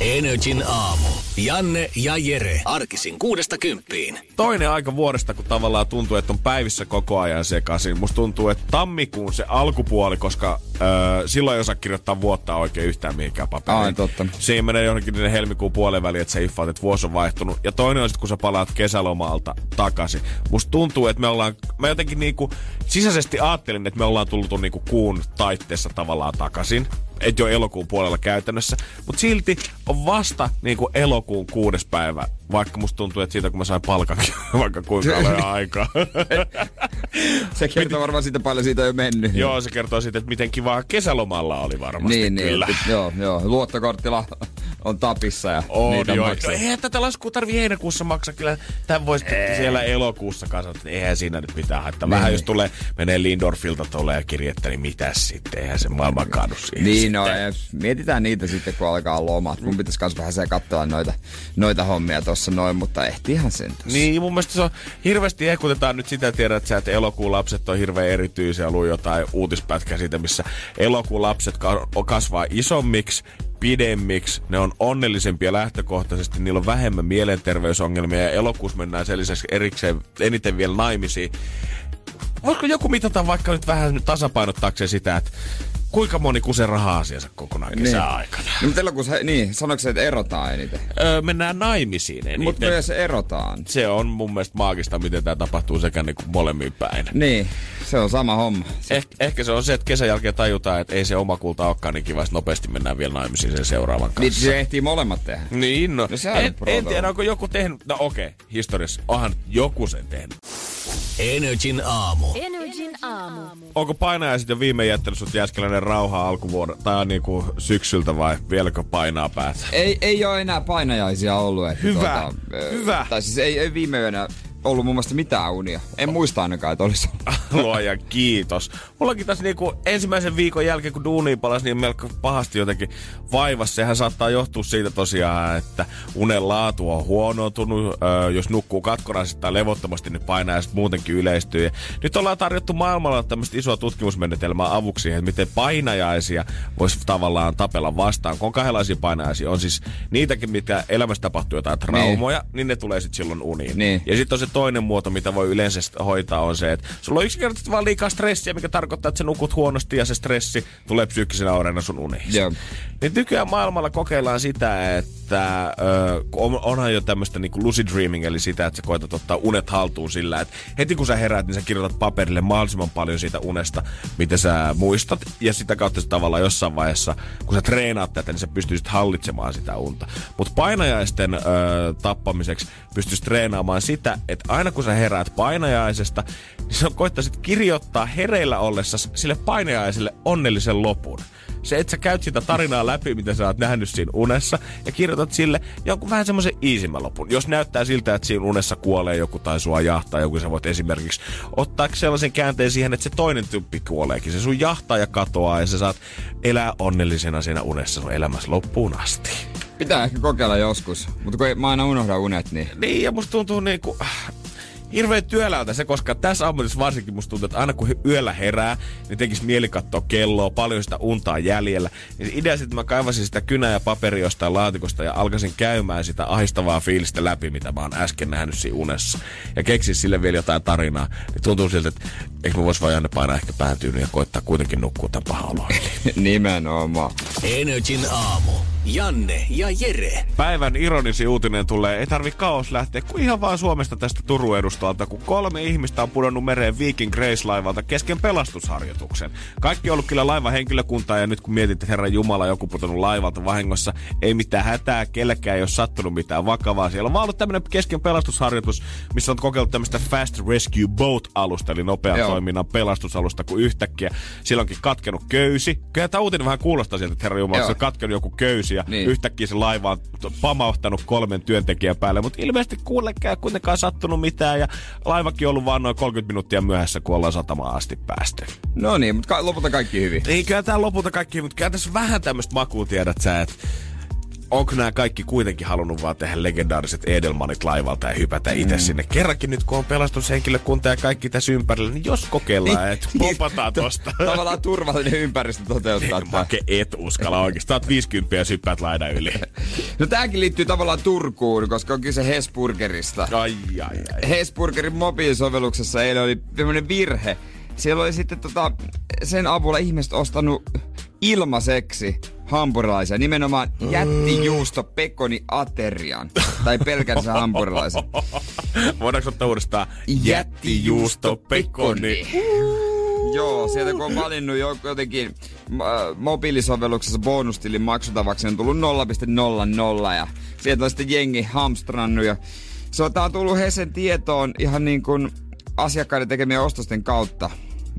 Energin aamu. Janne ja Jere. Arkisin kuudesta kymppiin. toinen aika vuodesta, kun tavallaan tuntuu, että on päivissä koko ajan sekaisin. Musta tuntuu, että tammikuun se alkupuoli, koska öö, silloin ei osaa kirjoittaa vuotta oikein yhtään mihinkään paperiin. Ai, totta. Siinä menee johonkin niiden helmikuun puolen väliin, että sä iffaat, että vuosi on vaihtunut. Ja toinen on sitten, kun sä palaat kesälomalta takaisin. Musta tuntuu, että me ollaan, mä jotenkin niinku sisäisesti ajattelin, että me ollaan tullut niinku kuun taitteessa tavallaan takaisin et jo elokuun puolella käytännössä. Mutta silti on vasta niinku elokuun kuudes päivä, vaikka musta tuntuu, että siitä kun mä sain palkankin vaikka kuinka paljon aikaa. Se kertoo varmaan siitä paljon siitä on jo mennyt. Joo, se kertoo siitä, että miten kivaa kesälomalla oli varmasti niin, kyllä. Niin, joo, joo. Luottokorttila on tapissa ja On, niitä joo. maksaa. No, eihän tätä laskua tarvi heinäkuussa maksaa. Kyllä tämän voisi siellä elokuussa kanssa. Eihän siinä nyt mitään haittaa. Vähän Niin. jos tulee, menee Lindorfilta tulee kirjettä, niin mitäs sitten? Eihän se maailma kaadu siihen. Niin, no, sitten. ja mietitään niitä sitten, kun alkaa lomat. Mun pitäisi kans vähän se katsoa noita, noita hommia tuossa noin, mutta ehtihän sen tossa. Niin, mun mielestä se on hirveästi ehkutetaan nyt sitä, tiedät sä, että elokuun lapset on hirveän erityisiä. Luin jotain uutispätkää siitä, missä elokuun lapset ka- kasvaa isommiksi, pidemmiksi, ne on onnellisempia lähtökohtaisesti, niillä on vähemmän mielenterveysongelmia ja elokuussa mennään sen lisäksi erikseen eniten vielä naimisiin. Voisiko joku mitata vaikka nyt vähän tasapainottaakseen sitä, että kuinka moni kusee raha-asiansa kokonaan Niin. kesäaikana? No, mutta elokuussa, niin, sanoiko se, että erotaan eniten? Öö, mennään naimisiin eniten. Mutta myös erotaan. se on mun mielestä maagista, miten tämä tapahtuu sekä niinku molemmin päin. Niin, se on sama homma. Se, Eh, ehkä se on se, että kesän jälkeen tajutaan, että ei se oma kulta olekaan niin kiva, nopeasti mennään vielä naimisiin sen seuraavan niin, kanssa. se ehtii molemmat tehdä. Niin, no, No en, en tiedä, onko joku tehnyt, no okei, okay, historiassa, onhan joku sen tehnyt. Energin aamu. Energin aamu. Onko painajaiset jo viime jättänyt sut jäskeläinen rauhaa alkuvuoden, tai niinku syksyltä vai vieläkö painaa päätä? Ei, ei ole enää painajaisia ollut. Että Hyvä, tuota, hyvä. Tai siis ei, ei viime yönä ollut mun mielestä mitään unia. En muista ainakaan, että olisi. Luojan kiitos. Mullakin tässä niinku ensimmäisen viikon jälkeen, kun duuniin palasi, niin melko pahasti jotenkin vaivassa. Sehän saattaa johtua siitä tosiaan, että unen laatu on huonontunut. Öö, jos nukkuu katkonaisesti tai levottomasti, niin painajaiset muutenkin yleistyy. Ja nyt ollaan tarjottu maailmalla tämmöistä isoa tutkimusmenetelmää avuksi siihen, että miten painajaisia voisi tavallaan tapella vastaan. Kun on kahdenlaisia painajaisia, on siis niitäkin, mitä elämässä tapahtuu jotain traumoja, niin, niin ne tulee sitten silloin uniin. Niin. Ja sitten on se toinen muoto, mitä voi yleensä hoitaa, on se, että sulla on yksinkertaisesti vaan liikaa stressiä, mikä tarkoittaa, että sä nukut huonosti ja se stressi tulee psyykkisenä oireena sun uniin. Joo. Niin nykyään maailmalla kokeillaan sitä, että ö, on, onhan jo tämmöistä niinku lucid dreaming, eli sitä, että sä koetat ottaa unet haltuun sillä, että heti kun sä heräät, niin sä kirjoitat paperille mahdollisimman paljon siitä unesta, mitä sä muistat, ja sitä kautta sä tavallaan jossain vaiheessa, kun sä treenaat tätä, niin sä pystyisit hallitsemaan sitä unta. Mutta painajaisten ö, tappamiseksi pystyisit treenaamaan sitä, että aina kun sä heräät painajaisesta, niin sä koittaisit kirjoittaa hereillä ollessa sille painajaiselle onnellisen lopun. Se, että sä käyt sitä tarinaa läpi, mitä sä oot nähnyt siinä unessa, ja kirjoitat sille jonkun vähän semmoisen iisimmän lopun. Jos näyttää siltä, että siinä unessa kuolee joku tai sua jahtaa joku, sä voit esimerkiksi ottaa sellaisen käänteen siihen, että se toinen tyyppi kuoleekin. Se sun jahtaa ja katoaa, ja sä saat elää onnellisena siinä unessa sun elämässä loppuun asti. Pitää ehkä kokeilla joskus. Mutta kun ei, mä aina unohdan unet, niin... Niin, ja musta tuntuu niinku... Hirveän työläältä se, koska tässä ammatissa varsinkin musta tuntuu, että aina kun he- yöllä herää, niin tekisi mieli katsoa kelloa, paljon sitä untaa jäljellä. Niin se idea sitten, että mä kaivasin sitä kynää ja paperia jostain laatikosta ja alkaisin käymään sitä ahistavaa fiilistä läpi, mitä mä oon äsken nähnyt siinä unessa. Ja keksin sille vielä jotain tarinaa. Niin tuntuu siltä, että eikö mä vois vaan Janne painaa ehkä päätyyn ja koittaa kuitenkin nukkua tämän pahan oloon. Nimenomaan. Energin aamu. Janne ja Jere. Päivän ironisi uutinen tulee, ei tarvi kaos lähteä, kun ihan vaan Suomesta tästä Turun edustalta, kun kolme ihmistä on pudonnut mereen Viking Grace-laivalta kesken pelastusharjoituksen. Kaikki on ollut kyllä laivan henkilökuntaa ja nyt kun mietit, että herran Jumala joku pudonnut laivalta vahingossa, ei mitään hätää, kellekään ei ole sattunut mitään vakavaa. Siellä on vaan ollut tämmöinen kesken pelastusharjoitus, missä on kokeillut tämmöistä Fast Rescue Boat-alusta, eli nopean Joo. toiminnan pelastusalusta, kun yhtäkkiä sillä onkin katkenut köysi. Kyllä tämä uutinen vähän kuulostaa sieltä, että herra Jumala, se on katkenut joku köysi ja Niin. yhtäkkiä se laiva on t- pamahtanut kolmen työntekijän päälle, mutta ilmeisesti kuullekään kuitenkaan sattunut mitään ja laivakin on ollut vaan noin 30 minuuttia myöhässä, kun ollaan satamaan asti päästy. No niin, mutta ka- lopulta kaikki hyvin. Ei kyllä tää lopulta kaikki, mutta kyllä tässä vähän tämmöistä makua tiedät sä, että onko nämä kaikki kuitenkin halunnut vaan tehdä legendaariset Edelmanit laivalta ja hypätä itse Mm. sinne. Kerrankin nyt, kun on pelastushenkilökunta ja kaikki tässä ympärillä, niin jos kokeillaan, Niin. että pompataan tosta. Tavallaan turvallinen ympäristö toteuttaa tämä. Make et uskalla oot 50 ja syppäät laidan yli. No tääkin liittyy tavallaan Turkuun, koska on kyse Hesburgerista. Ai, ai, ai. Hesburgerin mobiilisovelluksessa eilen oli tämmönen virhe. Siellä oli sitten tota, sen avulla ihmiset ostanut ilmaiseksi hampurilaisia. Nimenomaan jättijuusto pekoni aterian. Tai pelkän se hampurilaisen. Voidaanko ottaa uudestaan jättijuusto pekoni? Joo, sieltä kun on valinnut jo- jotenkin äh, mobiilisovelluksessa bonustilin maksutavaksi, on tullut 0,00 ja sieltä on sitten jengi hamstrannut ja se on, tää on tullut Hesen tietoon ihan niin kuin asiakkaiden tekemien ostosten kautta.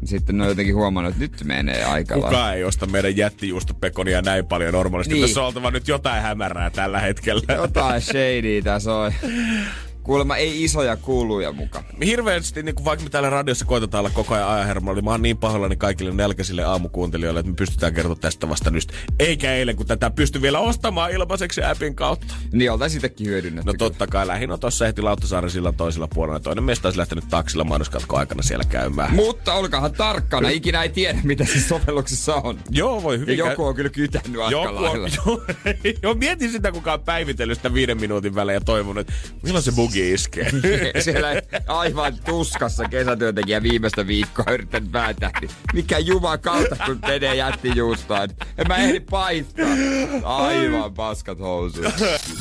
Sitten ne on jotenkin huomannut, että nyt menee aika lailla. Kukaan ei osta meidän jättijuustopekonia näin paljon normaalisti. Niin. Niin. Tässä on oltava nyt jotain hämärää tällä hetkellä. Jotain shadyä tässä on. Kuulemma ei isoja kuluja mukaan. hirveästi, niin kuin vaikka me täällä radiossa koitetaan olla koko ajan ajahermolla, niin mä oon niin pahoillani kaikille nälkäisille aamukuuntelijoille, että me pystytään kertomaan tästä vasta nyt. Eikä eilen, kun tätä pysty vielä ostamaan ilmaiseksi appin kautta. Niin oltais sitäkin hyödynnetty. No totta kai, lähin on tossa heti Lauttasaaren sillan toisella puolella. Toinen meistä olisi lähtenyt taksilla mainoskatko aikana siellä käymään. Mutta olkaahan tarkkana, ikinä ei tiedä mitä se sovelluksessa on. Joo, voi Ja hyvin joku on kyllä kytänyt aika Joku on, joo, joo, mietin sitä, kuka on päivitellyt sitä viiden minuutin välein ja toivonut, että milloin se bugi iskee. Siellä aivan tuskassa kesätyöntekijä viimeistä viikkoa yrittänyt. Niin mikä jumala kautta, kun menee jättijuustaan. En mä ehdi paistaa. Aivan paskat housut.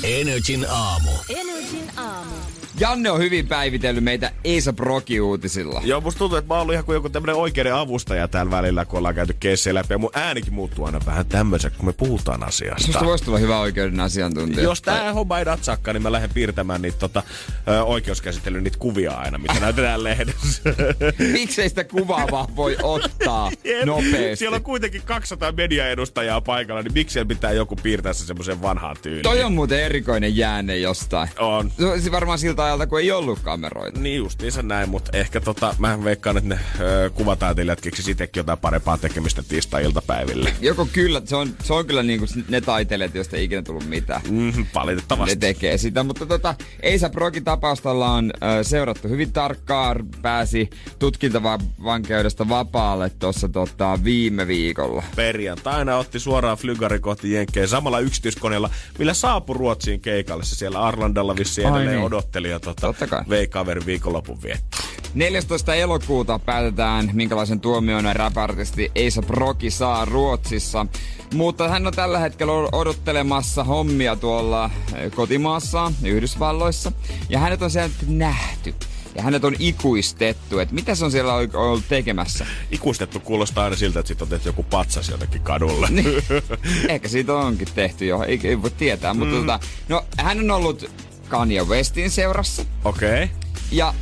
Energin aamu. Energin aamu. Janne on hyvin päivitellyt meitä Eisa Broki-uutisilla. Joo, musta tuntuu, että mä oon ollut ihan kuin joku tämmönen oikeuden avustaja täällä välillä, kun ollaan käyty keissiä läpi. Ja mun äänikin muuttuu aina vähän tämmöiseksi, kun me puhutaan asiasta. Susta voisi tulla hyvä oikeuden asiantuntija. Jos tää homma ei natsakka, niin mä lähden piirtämään niitä tota, ö, oikeuskäsittelyn niitä kuvia aina, mitä näytetään lehdessä. Miksei sitä kuvaa vaan voi ottaa nopeasti? Siellä on kuitenkin 200 mediaedustajaa paikalla, niin miksi siellä pitää joku piirtää se semmoisen vanhaan tyyliin? Toi on muuten erikoinen jäänne jostain. On. Se on varmaan siltä ajalta, kun ei ollut kameroita. Niin justiinsa näin, mutta ehkä tota, mä veikkaan, että ne ö, kuvataiteilijat keksis itsekin jotain parempaa tekemistä tiistai-iltapäiville. Joko kyllä, se on, se on kyllä niinku ne taiteilijat, joista ei ikinä tullut mitään. Mm, Ne valitettavasti. tekee sitä, mutta tota, Eisa Brokin tapausta ollaan ö, seurattu hyvin tarkkaan. Pääsi tutkintavankeudesta vapaalle tuossa tota, viime viikolla. Perjantaina otti suoraan flygari kohti Jenkkejä samalla yksityiskoneella, millä saapui Ruotsiin keikalle. Se siellä Arlandalla vissiin Ai edelleen niin. odotteli ja tota, Totta kai. vei kaverin viikonlopun viettoon. 14. elokuuta päätetään, minkälaisen tuomion rap-artisti Eisa Broki saa Ruotsissa. Mutta hän on tällä hetkellä odottelemassa hommia tuolla eh, kotimaassaan, Yhdysvalloissa. Ja hänet on sieltä nähty. Ja hänet on ikuistettu, että mitä se on siellä ollut tekemässä. Ikuistettu kuulostaa aina siltä, että sit on tehty joku patsas jotenkin kadulle. Niin. Ehkä siitä onkin tehty jo, ei, ei voi tietää. Mutta Mm. tota, no, hän on ollut Kanye Westin seurassa. Okei. Okay. Ja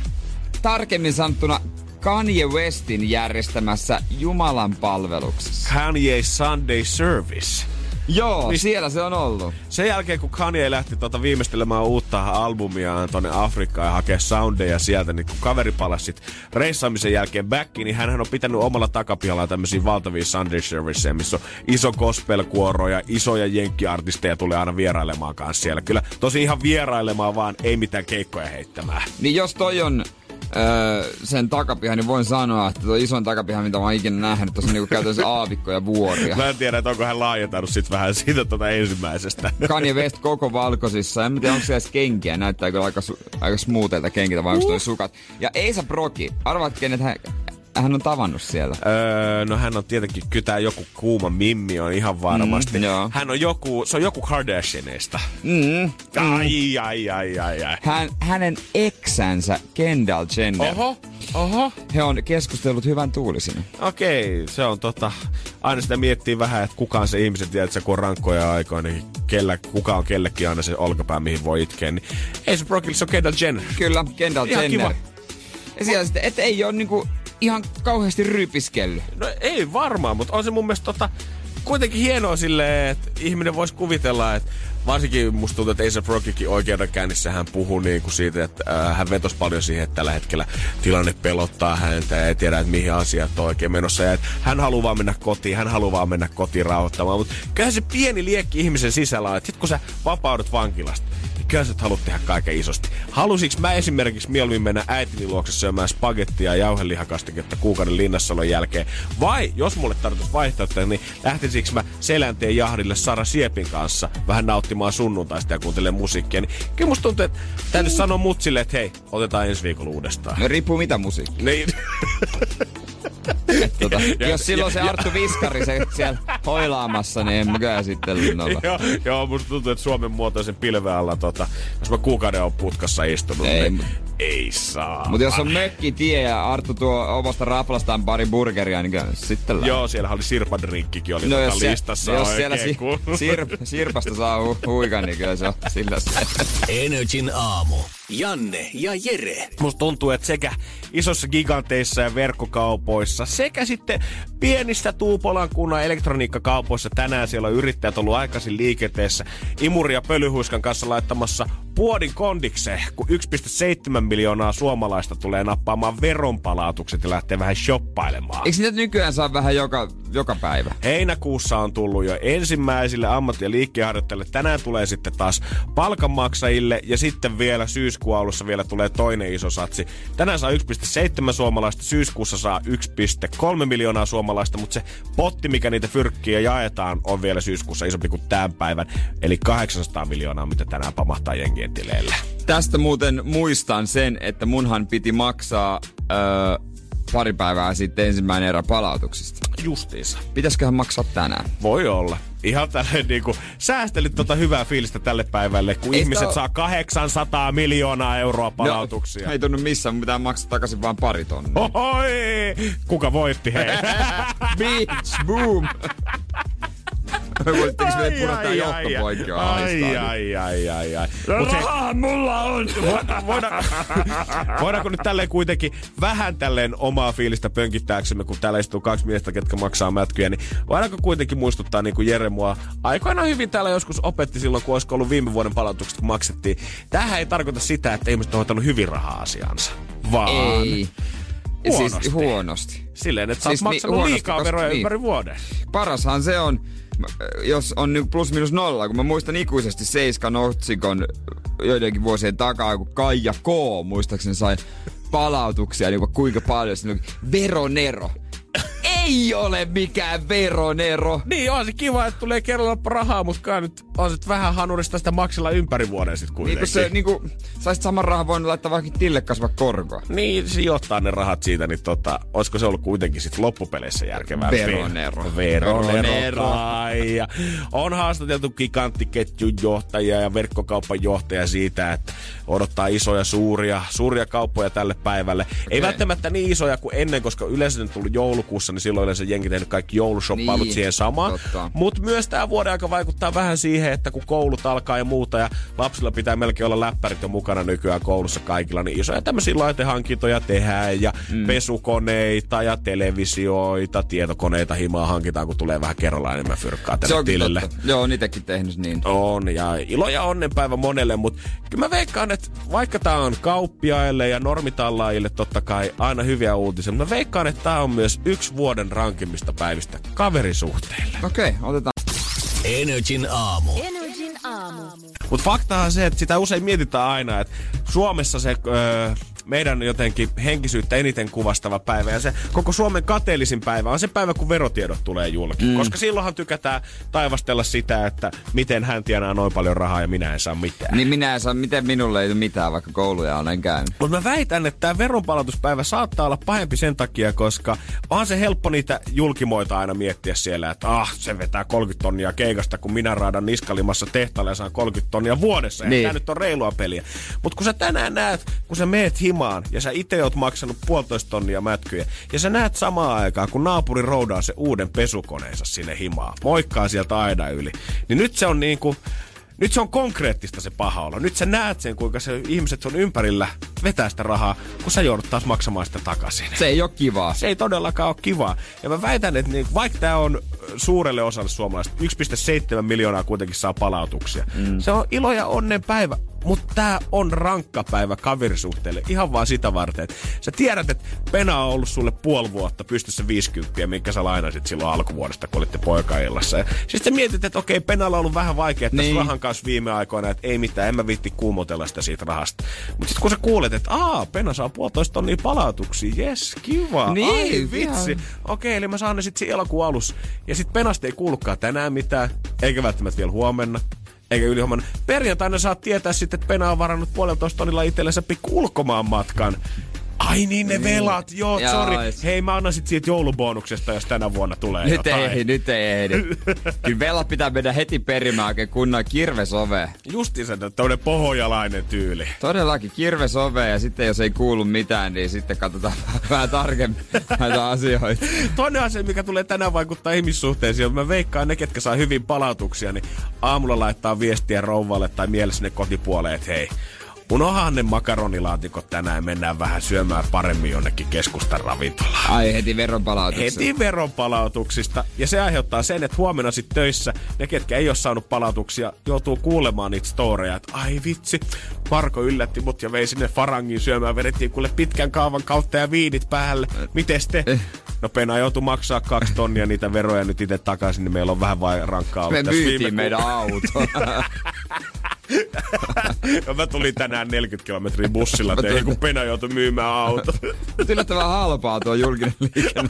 tarkemmin sanottuna Kanye Westin järjestämässä Jumalan palveluksessa. Kanye Sunday Service. Joo, niin siellä se on ollut. Sen jälkeen, kun Kanye lähti tota viimeistelemään uutta albumiaan tonne Afrikkaan ja hakea soundeja sieltä, niin kun kaveri palasi reissaamisen jälkeen backiin, niin hän on pitänyt omalla takapihallaan tämmöisiä valtavia Sunday Serviceja, missä on iso gospel-kuoro ja isoja jenkkiartisteja tulee aina vierailemaan kanssa siellä. Kyllä tosi ihan vierailemaan vaan, ei mitään keikkoja heittämään. Niin jos toi on öö, sen takapiha, niin voin sanoa, että tuo isoin takapiha, mitä mä oon ikinä nähnyt, tuossa on niinku käytännössä aavikko ja vuoria. Mä en tiedä, että onko hän laajentanut sit vähän siitä tota ensimmäisestä. Kanye West koko valkoisissa. En tiedä, onko siellä edes kenkiä. Näyttää kyllä aika, su- aika smootheilta kenkiltä, vai onko toi sukat. Ja Eisa Broki, arvaat kenet hän, hän on tavannut siellä. Öö, no hän on tietenkin kytää joku kuuma mimmi on ihan varmasti. Mm, joo. hän on joku, se on joku Kardashianeista. Mm. Ai, ai, ai, ai, ai. Hän, hänen eksänsä Kendall Jenner. Oho, oho. He on keskustellut hyvän tuulisina. Okei, se on tota, aina sitä miettii vähän, että kuka on se ihmiset, tiedät sä, kun on rankkoja aikoja, niin kellä, kuka on kellekin aina se olkapää, mihin voi itkeä. Niin ei se Brockille, se on Kendall Jenner. Kyllä, Kendall Ihan Jenner. kiva. Ja siellä sitten, että ei ole niinku ihan kauheasti rypiskellyt. No ei varmaan, mutta on se mun mielestä tota, kuitenkin hienoa silleen, että ihminen voisi kuvitella, että varsinkin musta tuntuu, että Ace Rockikin oikeudenkäynnissä hän puhuu niin kuin siitä, että äh, hän vetosi paljon siihen, että tällä hetkellä tilanne pelottaa häntä ja ei tiedä, että mihin asiat on oikein menossa. Ja että hän haluaa vaan mennä kotiin, hän haluaa vaan mennä kotiin rauhoittamaan. Mutta kyllä se pieni liekki ihmisen sisällä on, että sit kun sä vapaudut vankilasta, sä haluat tehdä kaiken isosti. Halusiks mä esimerkiksi mieluummin mennä äitini luokse syömään spagettia ja jauhelihakastiketta kuukauden linnassalon jälkeen? Vai jos mulle tarvitsisi vaihtoehtoja, niin lähtisikö mä selänteen jahdille Sara Siepin kanssa vähän nauttimaan sunnuntaista ja kuuntelemaan musiikkia? Niin kyllä musta tuntuu, että täytyy sanoa mutsille, että hei, otetaan ensi viikolla uudestaan. No, riippuu mitä musiikki. Niin. Tota, Ja- jos silloin se ja- Arttu Viskari se siellä hoilaamassa, niin en mä kyllä sitten linnalla. joo, joo, musta tuntuu, että Suomen muotoisen pilven alla, tota, jos mä kuukauden on putkassa istunut, Ei, niin mut- ei saa. Mutta jos on mökki tie ja Arttu tuo omasta raflastaan pari burgeria, niin kyllä sitten lähtee. Joo, siellä oli sirpadrinkkikin oli No tota jos, listassa jos oikein, siellä si, kun... sirp, sirpasta saa hu, huikan, niin kyllä se on sillä se. Energin aamu. Janne ja Jere. Musta tuntuu, että sekä isossa giganteissa ja verkkokaupoissa sekä sitten pienissä Tuupolan kunnan elektroniikkakaupoissa tänään siellä on yrittäjät ollut aikaisin liikenteessä Imuri ja Pölyhuiskan kanssa laittamassa puodin kondikseen, kun 1,7 miljoonaa suomalaista tulee nappaamaan veronpalautukset ja lähtee vähän shoppailemaan. Eikö niitä nykyään saa vähän joka, joka päivä? Heinäkuussa on tullut jo ensimmäisille ammatti- ja liikkeenharjoittajille. Tänään tulee sitten taas palkanmaksajille ja sitten vielä syyskuun alussa vielä tulee toinen iso satsi. Tänään saa 1,7 suomalaista, syyskuussa saa 1,3 miljoonaa suomalaista, mutta se potti, mikä niitä fyrkkiä jaetaan, on vielä syyskuussa isompi kuin tämän päivän. Eli 800 miljoonaa, mitä tänään pamahtaa jengien tileille. Tästä muuten muistan sen, että munhan piti maksaa öö, pari päivää sitten ensimmäinen erä palautuksista. Justiinsa. Pitäisiköhän maksaa tänään? Voi olla. Ihan tälleen niinku, säästelit tota hyvää fiilistä tälle päivälle, kun Ei ihmiset oo- saa 800 miljoonaa euroa palautuksia. No, ei tunnu missään, mun pitää maksaa takaisin vaan pari tonnia. Ohoi! Kuka voitti, hei? Beach boom! Voitteko me purata johtopoikki ai, ai, ai, ai, ai. No Mut se, rahaa mulla on! voidaan, voidaanko nyt tälleen kuitenkin vähän tälleen omaa fiilistä pönkittääksemme, kun täällä istuu kaksi miestä, ketkä maksaa mätkyjä, niin voidaanko kuitenkin muistuttaa niin kuin Jere mua aikoinaan hyvin täällä joskus opetti silloin, kun olisiko ollut viime vuoden palautukset, kun maksettiin. Tämähän ei tarkoita sitä, että ihmiset on hoitanut hyvin rahaa asiaansa, vaan Ei. Huonosti. Siis huonosti. silleen, että sä Siis oot maksanut huonosti, liikaa koska- veroja niin. ympäri vuoden. Parashan se on, jos on nyt plus minus nolla, kun mä muistan ikuisesti Seiskan otsikon joidenkin vuosien takaa, kun Kaija K. muistaakseni sai palautuksia, niin kuinka paljon veronero. Ei ole mikään veronero. Niin, on se kiva, että tulee kerralla rahaa, mutta kai nyt on sit vähän hanurista sitä maksella ympäri vuoden sit Niin kuitenkin. kun se, niin kuin, saisit saman rahan voinut laittaa vaikka tille kasvaa korkoa. Niin, sijoittaa ne rahat siitä, niin tota, olisiko se ollut kuitenkin sit loppupeleissä järkevää? Veronero. Veronero. Veronero. Ja on haastateltu giganttiketjun johtajia ja verkkokaupan johtaja siitä, että odottaa isoja, suuria, suuria kauppoja tälle päivälle. Ei Okei. välttämättä niin isoja kuin ennen, koska yleensä on tullut joulukuussa, niin silloin yleensä jengi tehnyt kaikki joulushopailut Niin, siihen samaan. Mutta myös tämä vuoden aika vaikuttaa vähän siihen, että kun koulut alkaa ja muuta ja lapsilla pitää melkein olla läppärit jo mukana nykyään koulussa kaikilla, niin isoja tämmöisiä laitehankintoja tehdään ja mm. pesukoneita ja televisioita, tietokoneita himaa hankitaan, kun tulee vähän kerralla enemmän fyrkkaa Se tänne onkin tilille. totta. Joo, on itekin tehnyt niin. On, ja ilo ja onnenpäivä monelle, mutta kyllä mä veikkaan, että vaikka tää on kauppiaille ja normitallaajille totta kai aina hyviä uutisia, mutta mä veikkaan, että tää on myös yksi vuoden rankimmista päivistä kaverisuhteille. Okei, otetaan. Energin aamu. Energin aamu. Mutta faktahan on se, että sitä usein mietitään aina, että Suomessa se öö, meidän jotenkin henkisyyttä eniten kuvastava päivä ja se koko Suomen kateellisin päivä on se päivä, kun verotiedot tulee julki. Mm. Koska silloinhan tykätään taivastella sitä, että miten hän tienaa noin paljon rahaa ja minä en saa mitään. Niin minä en saa, miten minulle ei ole mitään, vaikka kouluja olen käynyt. Mutta mä väitän, että tämä veronpalautuspäivä saattaa olla pahempi sen takia, koska onhan se helppo niitä julkimoita aina miettiä siellä, että ah, se vetää 30 tonnia keikasta, kun minä raadan niskalimassa tehtaalle ja saan 30 tonnia vuodessa. Niin. tämä nyt on reilua peliä. Mutta kun sä tänään näet, kun sä meet himaan ja sä itse oot maksanut puolitoista tonnia mätkyjä, ja sä näet samaan aikaan, kun naapuri roudaa se uuden pesukoneensa sinne himaan, moikkaa sieltä aidan yli, niin nyt se on niinku, nyt se on konkreettista se paha olo. Nyt sä näet sen, kuinka se ihmiset sun ympärillä vetää sitä rahaa, kun sä joudut taas maksamaan sitä takaisin. Se ei ole kivaa. Se ei todellakaan ole kivaa. Ja mä väitän, että niin, vaikka tämä on suurelle osalle suomalaisista. 1,7 miljoonaa kuitenkin saa palautuksia. Mm. Se on ilo ja onnen päivä. Mutta tää on rankka päivä kaverisuhteelle ihan vaan sitä varten. että Sä tiedät, että Pena on ollut sulle puoli vuotta pystyssä 50, minkä sä lainasit silloin alkuvuodesta, kun olitte poikaillassa. Ja siis sä mietit, että okei, Penalla on ollut vähän vaikea niin. tässä rahan kanssa viime aikoina, että ei mitään, en mä viitti kuumotella sitä siitä rahasta. Mutta sitten kun sä kuulet, että aa, Pena saa puolitoista tonnia palautuksia, jes, kiva, niin, ai vitsi. Ihan. Okei, eli mä saan ne sitten elokuun alussa. Ja sitten Penasta ei kuulukaan tänään mitään, eikä välttämättä vielä huomenna eikä ylihomman. Perjantaina saat tietää sitten, että Pena on varannut puolitoista tonnilla itsellensä pikku ulkomaan matkan. Ai niin, ne niin. velat. Joo, Joo sori. Hei, mä annan sit siitä joulubonuksesta, jos tänä vuonna tulee Nyt jotain. ei, nyt ei ehdi. Kyllä velat pitää mennä heti perimään oikein kunnon kirvesove. Justiinsa tämmönen pohojalainen tyyli. Todellakin kirvesove ja sitten jos ei kuulu mitään, niin sitten katsotaan vähän tarkemmin näitä asioita. Toinen asia, mikä tulee tänään vaikuttaa ihmissuhteisiin, on mä veikkaan ne, ketkä saa hyvin palautuksia, niin aamulla laittaa viestiä rouvalle tai mielessä ne kotipuoleen, että hei, unohan ne makaronilaatikot tänään mennään vähän syömään paremmin jonnekin keskustan ravintolaan. Ai heti veronpalautuksista. Heti veronpalautuksista. Ja se aiheuttaa sen, että huomenna sitten töissä ne, ketkä ei ole saanut palautuksia, joutuu kuulemaan niitä storeja, että ai vitsi, Marko yllätti mut ja vei sinne Farangin syömään, vedettiin kuule pitkän kaavan kautta ja viinit päälle. Mites te? Eh. No Pena joutui maksaa kaksi tonnia niitä veroja nyt itse takaisin, niin meillä on vähän vain rankkaa Me myytiin meidän auto. ja mä tulin tänään 40 kilometriä bussilla teihin, kun Pena joutui myymään auto. Yllättävän halpaa tuo julkinen liikenne.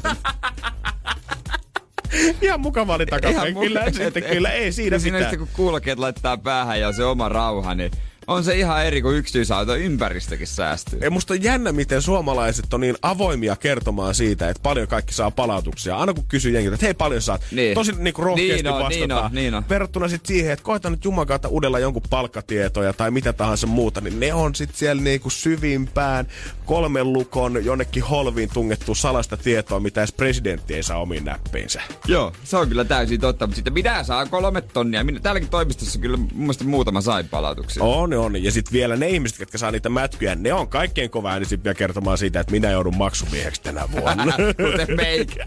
Ihan mukava oli takapenkillä. Sitten kyllä ei siinä niin mitään. Siinä kun kuulokkeet laittaa päähän ja se oma rauha, niin on se ihan eri kuin yksityisauto ympäristökin säästyy. Ja musta on jännä, miten suomalaiset on niin avoimia kertomaan siitä, että paljon kaikki saa palautuksia. Aina kun kysyy jengiltä, että hei paljon saat. Niin. Tosi niinku rohkeasti niin on, vastataan. Niin on, niin on. Verrattuna sitten siihen, että koetaan nyt jumakautta uudella jonkun palkkatietoja tai mitä tahansa muuta, niin ne on sitten siellä niinku syvimpään kolmen lukon jonnekin holviin tungettu salasta tietoa, mitä edes presidentti ei saa omiin näppiinsä. Joo, se on kyllä täysin totta, mutta sitten mitä saa kolme tonnia? Minä, täälläkin toimistossa kyllä mun muutama sai palautuksia. On, on. Ja sitten vielä ne ihmiset, jotka saa niitä mätkyjä, ne on kaikkein kova äänisimpiä kertomaan siitä, että minä joudun maksumieheksi tänä vuonna. Kuten meikä.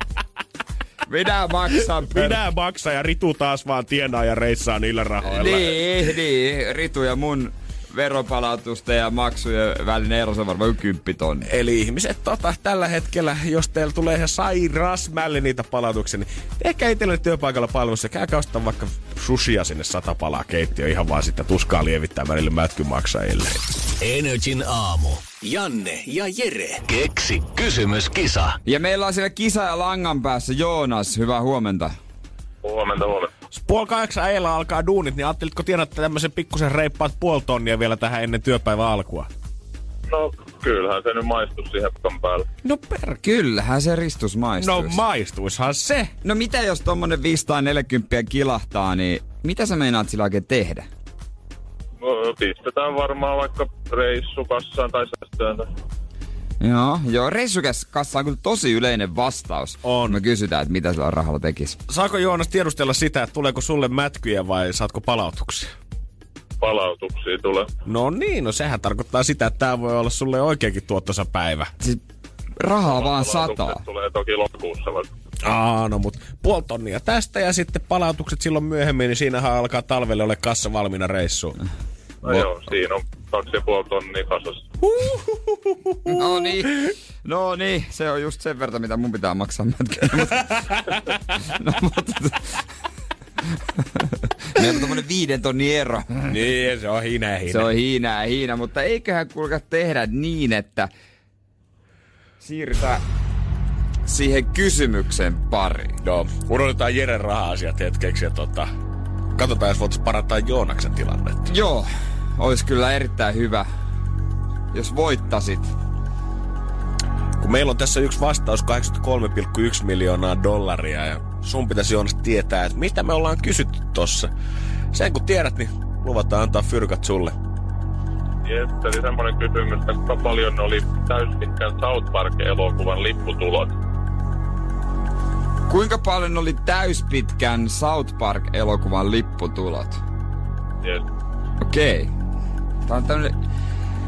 Minä maksan. Per... Minä maksan ja Ritu taas vaan tienaa ja reissaa niillä rahoilla. Niin, niin. Ritu ja mun veropalautusten ja maksujen välinen ero on varmaan 10 tonni. Eli ihmiset tota, tällä hetkellä, jos teillä tulee ihan sairas mälli niitä palautuksia, niin tehkää itselle työpaikalla palvelussa. Käykää ostaa vaikka sushia sinne sata palaa keittiö ihan vaan sitä tuskaa lievittää välillä mätkymaksajille. Energin aamu. Janne ja Jere. Keksi kysymyskisa. Ja meillä on siellä kisa ja langan päässä Joonas. Hyvää huomenta. Huomenta, huomenta. Puoli kahdeksan ajalla alkaa duunit, niin ajattelitko tienata tämmöisen pikkusen reippaat puoli tonnia vielä tähän ennen työpäivän alkua? No kyllähän se nyt maistuisi siihen päällä. No per... Kyllähän se ristus maistuisi. No maistuishan se. No mitä jos tommonen 540 kilahtaa, niin mitä sä meinaat sillä oikein tehdä? No, pistetään varmaan vaikka reissukassaan tai säästöön. Joo, joo. Reissukassa on kyllä tosi yleinen vastaus. On. Me kysytään, että mitä sillä rahalla tekisi. Saako Joonas tiedustella sitä, että tuleeko sulle mätkyjä vai saatko palautuksia? Palautuksia tulee. No niin, no sehän tarkoittaa sitä, että tämä voi olla sulle oikeakin tuottosa päivä. Siis rahaa vaan sataa. tulee toki lokakuussa vaikka. Aa, no mut puoli tonnia tästä ja sitten palautukset silloin myöhemmin, niin siinähän alkaa talvelle ole kassa valmiina reissuun. No joo, siinä on kaksi ja puoli tonnia kasassa. No niin. No niin, se on just sen verran, mitä mun pitää maksaa mätkään. no, mutta... Meillä on tämmönen viiden tonnin ero. Niin, se on hiinä hiinä. Se on hiinä hiinä, mutta eiköhän kuulka tehdä niin, että siirrytään siihen kysymyksen pariin. Joo, unohdetaan Jeren raha-asiat hetkeksi ja tota, katsotaan, jos voitaisiin parantaa Joonaksen tilannetta. Joo, olisi kyllä erittäin hyvä, jos voittasit. Kun meillä on tässä yksi vastaus 83,1 miljoonaa dollaria ja sun pitäisi Joonas tietää, että mitä me ollaan kysytty tossa. Sen kun tiedät, niin luvataan antaa fyrkat sulle. Yes, eli semmoinen kysymys, että paljon oli täyspitkän South Park-elokuvan lipputulot? Kuinka paljon oli täyspitkän South Park-elokuvan lipputulot? Yes. Okei. Okay. Tää on tämmönen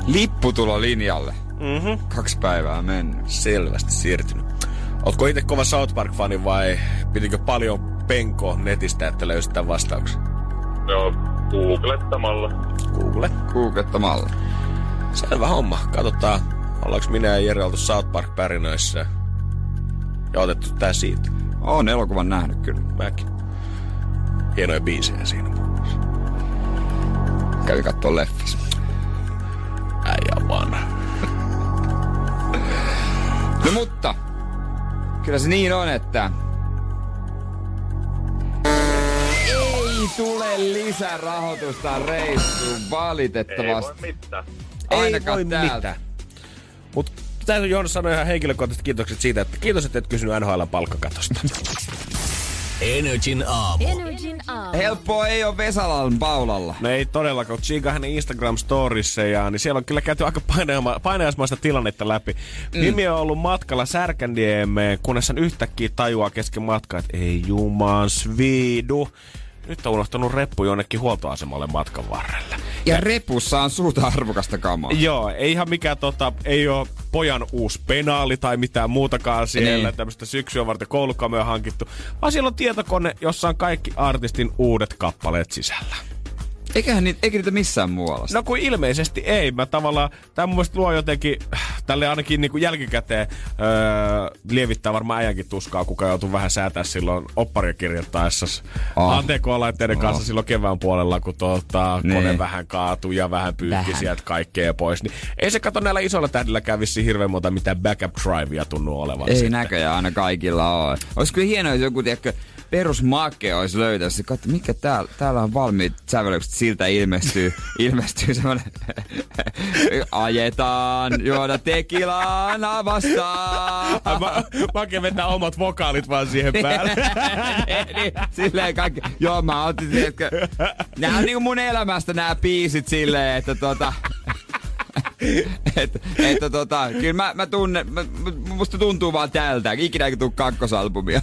lipputulo linjalle. Mm-hmm. Kaksi päivää mennyt. Selvästi siirtynyt. Ootko itse kova South Park-fani vai pitikö paljon penko netistä, että löysit tämän vastauksen? Joo, googlettamalla. Google. Googlettamalla. Selvä homma. Katsotaan, ollaanko minä ja Jere oltu South Park pärinöissä ja otettu tää siitä. On elokuvan nähnyt kyllä. Mäkin. Hienoja biisejä siinä muun muassa. Kävi kattoo leffis. Äijä vanha. No mutta, kyllä se niin on, että ei tule lisärahoitusta reissuun Ei valitettavasti. voi mitään. Ei Ainakaan voi täältä. mitään. Mut täytyy Joonas sanoa ihan henkilökohtaiset kiitokset siitä, että kiitos, että et kysynyt NHL palkkakatosta. Energin aamu. Energin aamu. Helppoa ei ole Vesalan Paulalla. No ei todellakaan, kun Chiga hänen Instagram-storissa ja niin siellä on kyllä käyty aika painajaisma- painajaismaista tilannetta läpi. Mm. Nimi on ollut matkalla Särkänniemeen, kunnes hän yhtäkkiä tajuaa kesken matkaa, että ei juman sviidu. Nyt on unohtanut reppu jonnekin huoltoasemalle matkan varrella. Ja repussa on suuta arvokasta kamaa. Joo, ei ihan mikään tota, ei ole pojan uusi penaali tai mitään muutakaan siellä, Niin. tämmöistä syksyä varten koulukamea hankittu, vaan siellä on tietokone, jossa on kaikki artistin uudet kappaleet sisällä. Eiköhän niitä, eikä niitä missään muualla. No kun ilmeisesti ei. Mä tavallaan, tää mun mielestä luo jotenkin, tälle ainakin niinku jälkikäteen öö, lievittää varmaan äijänkin tuskaa, kuka joutuu vähän säätää silloin opparia kirjoittaessa Ah. ATK-laitteiden kanssa Ah. silloin kevään puolella, kun tuota, Niin. kone vähän kaatui ja vähän pyyhki sieltä kaikkea pois. Niin ei se kato näillä isoilla tähdillä kävisi hirveän monta mitään backup drivea tunnu olevan. Ei sitten. näköjään aina kaikilla ole. Olisi kyllä hienoa, jos joku tiedätkö, perusmakke olisi löytänyt. Se katso, mikä täällä, täällä on valmiit sävellykset, siltä ilmestyy, ilmestyy semmoinen ajetaan, juoda tekilaana vastaan. Mä, mä vetää omat vokaalit vaan siihen päälle. niin, silleen kaikki. Joo, mä otin, tiedätkö, nää on niinku mun elämästä nämä biisit silleen, että tota... että, että tota, kyllä mä, mä tunnen, mä, musta tuntuu vaan tältä, ikinä ei tuu kakkosalbumia.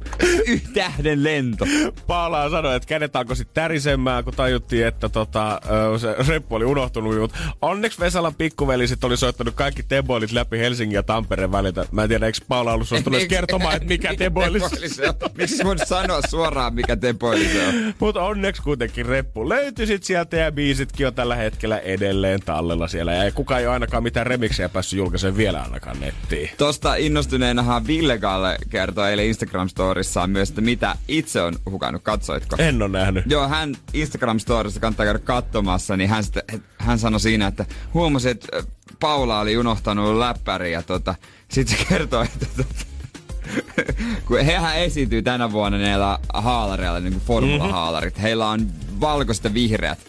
Yhtähden lento. Paula sanoi, että kädet alkoi sitten tärisemään, kun tajuttiin, että tota, se reppu oli unohtunut. Mutta onneksi Vesalan pikkuveli sit oli soittanut kaikki teboilit läpi Helsingin ja Tampereen väliltä. Mä en tiedä, eikö Paula ollut suostunut edes kertomaan, että mikä teboilis. se on? Miksi voit sanoa suoraan, mikä tepoili se on? Mutta onneksi kuitenkin reppu löytyi sit sieltä ja biisitkin on tällä hetkellä edelleen tallella siellä. Ja ei kukaan ei ole ainakaan mitään remiksejä päässyt julkaisemaan vielä ainakaan nettiin. Tosta innostuneenahan Ville Galle kertoi eilen Instagram-storissaan myös, että mitä itse on hukannut. Katsoitko? En ole nähnyt. Joo, hän Instagram-storissa kannattaa käydä katsomassa, niin hän, sitten, hän sanoi siinä, että huomasi, että Paula oli unohtanut läppäri ja tota, sitten se kertoi, että tota, kun hehän esiintyy tänä vuonna näillä haalareilla, niin kuin formulahaalarit, heillä on valkoiset ja vihreät.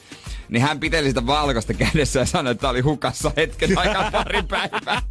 Niin hän piteli sitä valkoista kädessä ja sanoi, että oli hukassa hetken aikaa pari päivää.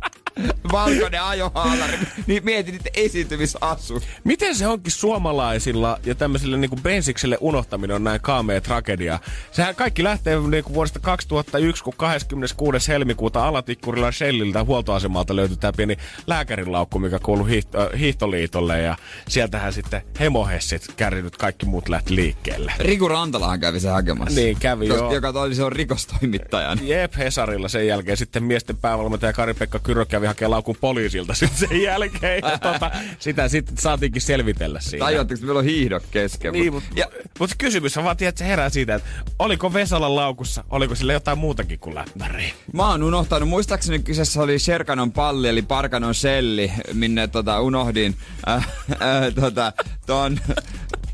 Valkoinen ajohaalari. Niin mietin nyt esiintymisasu. Miten se onkin suomalaisilla ja tämmöisille niinku bensikselle unohtaminen on näin kaamea tragedia? Sehän kaikki lähtee niinku vuodesta 2001, kun 26. helmikuuta Alatikkurilla Shelliltä huoltoasemalta löytyi tämä pieni lääkärinlaukku, mikä kuului hiihto, hiihtoliitolle ja sieltähän sitten hemohessit kärrinyt kaikki muut lähti liikkeelle. Riku Rantalahan kävi se hakemassa. Niin kävi, Tos- joo. Joka oli se on rikostoimittaja. Jep, Hesarilla sen jälkeen sitten miesten päävalmentaja Kari-Pekka Kyrö kävi hakemaan laukun poliisilta sitten sen jälkeen. Ja tota, sitä sitten saatiinkin selvitellä siinä. Tajuatteko, että meillä on hiihdot kesken? Niin, mut- mutta ja... mut kysymys on vaan, tiedät, se herää siitä, että oliko Vesalan laukussa, oliko sillä jotain muutakin kuin läppäri? Mä oon unohtanut, muistaakseni kyseessä oli Sherkanon palli, eli Parkanon selli, minne tota, unohdin äh, äh, tota, ton,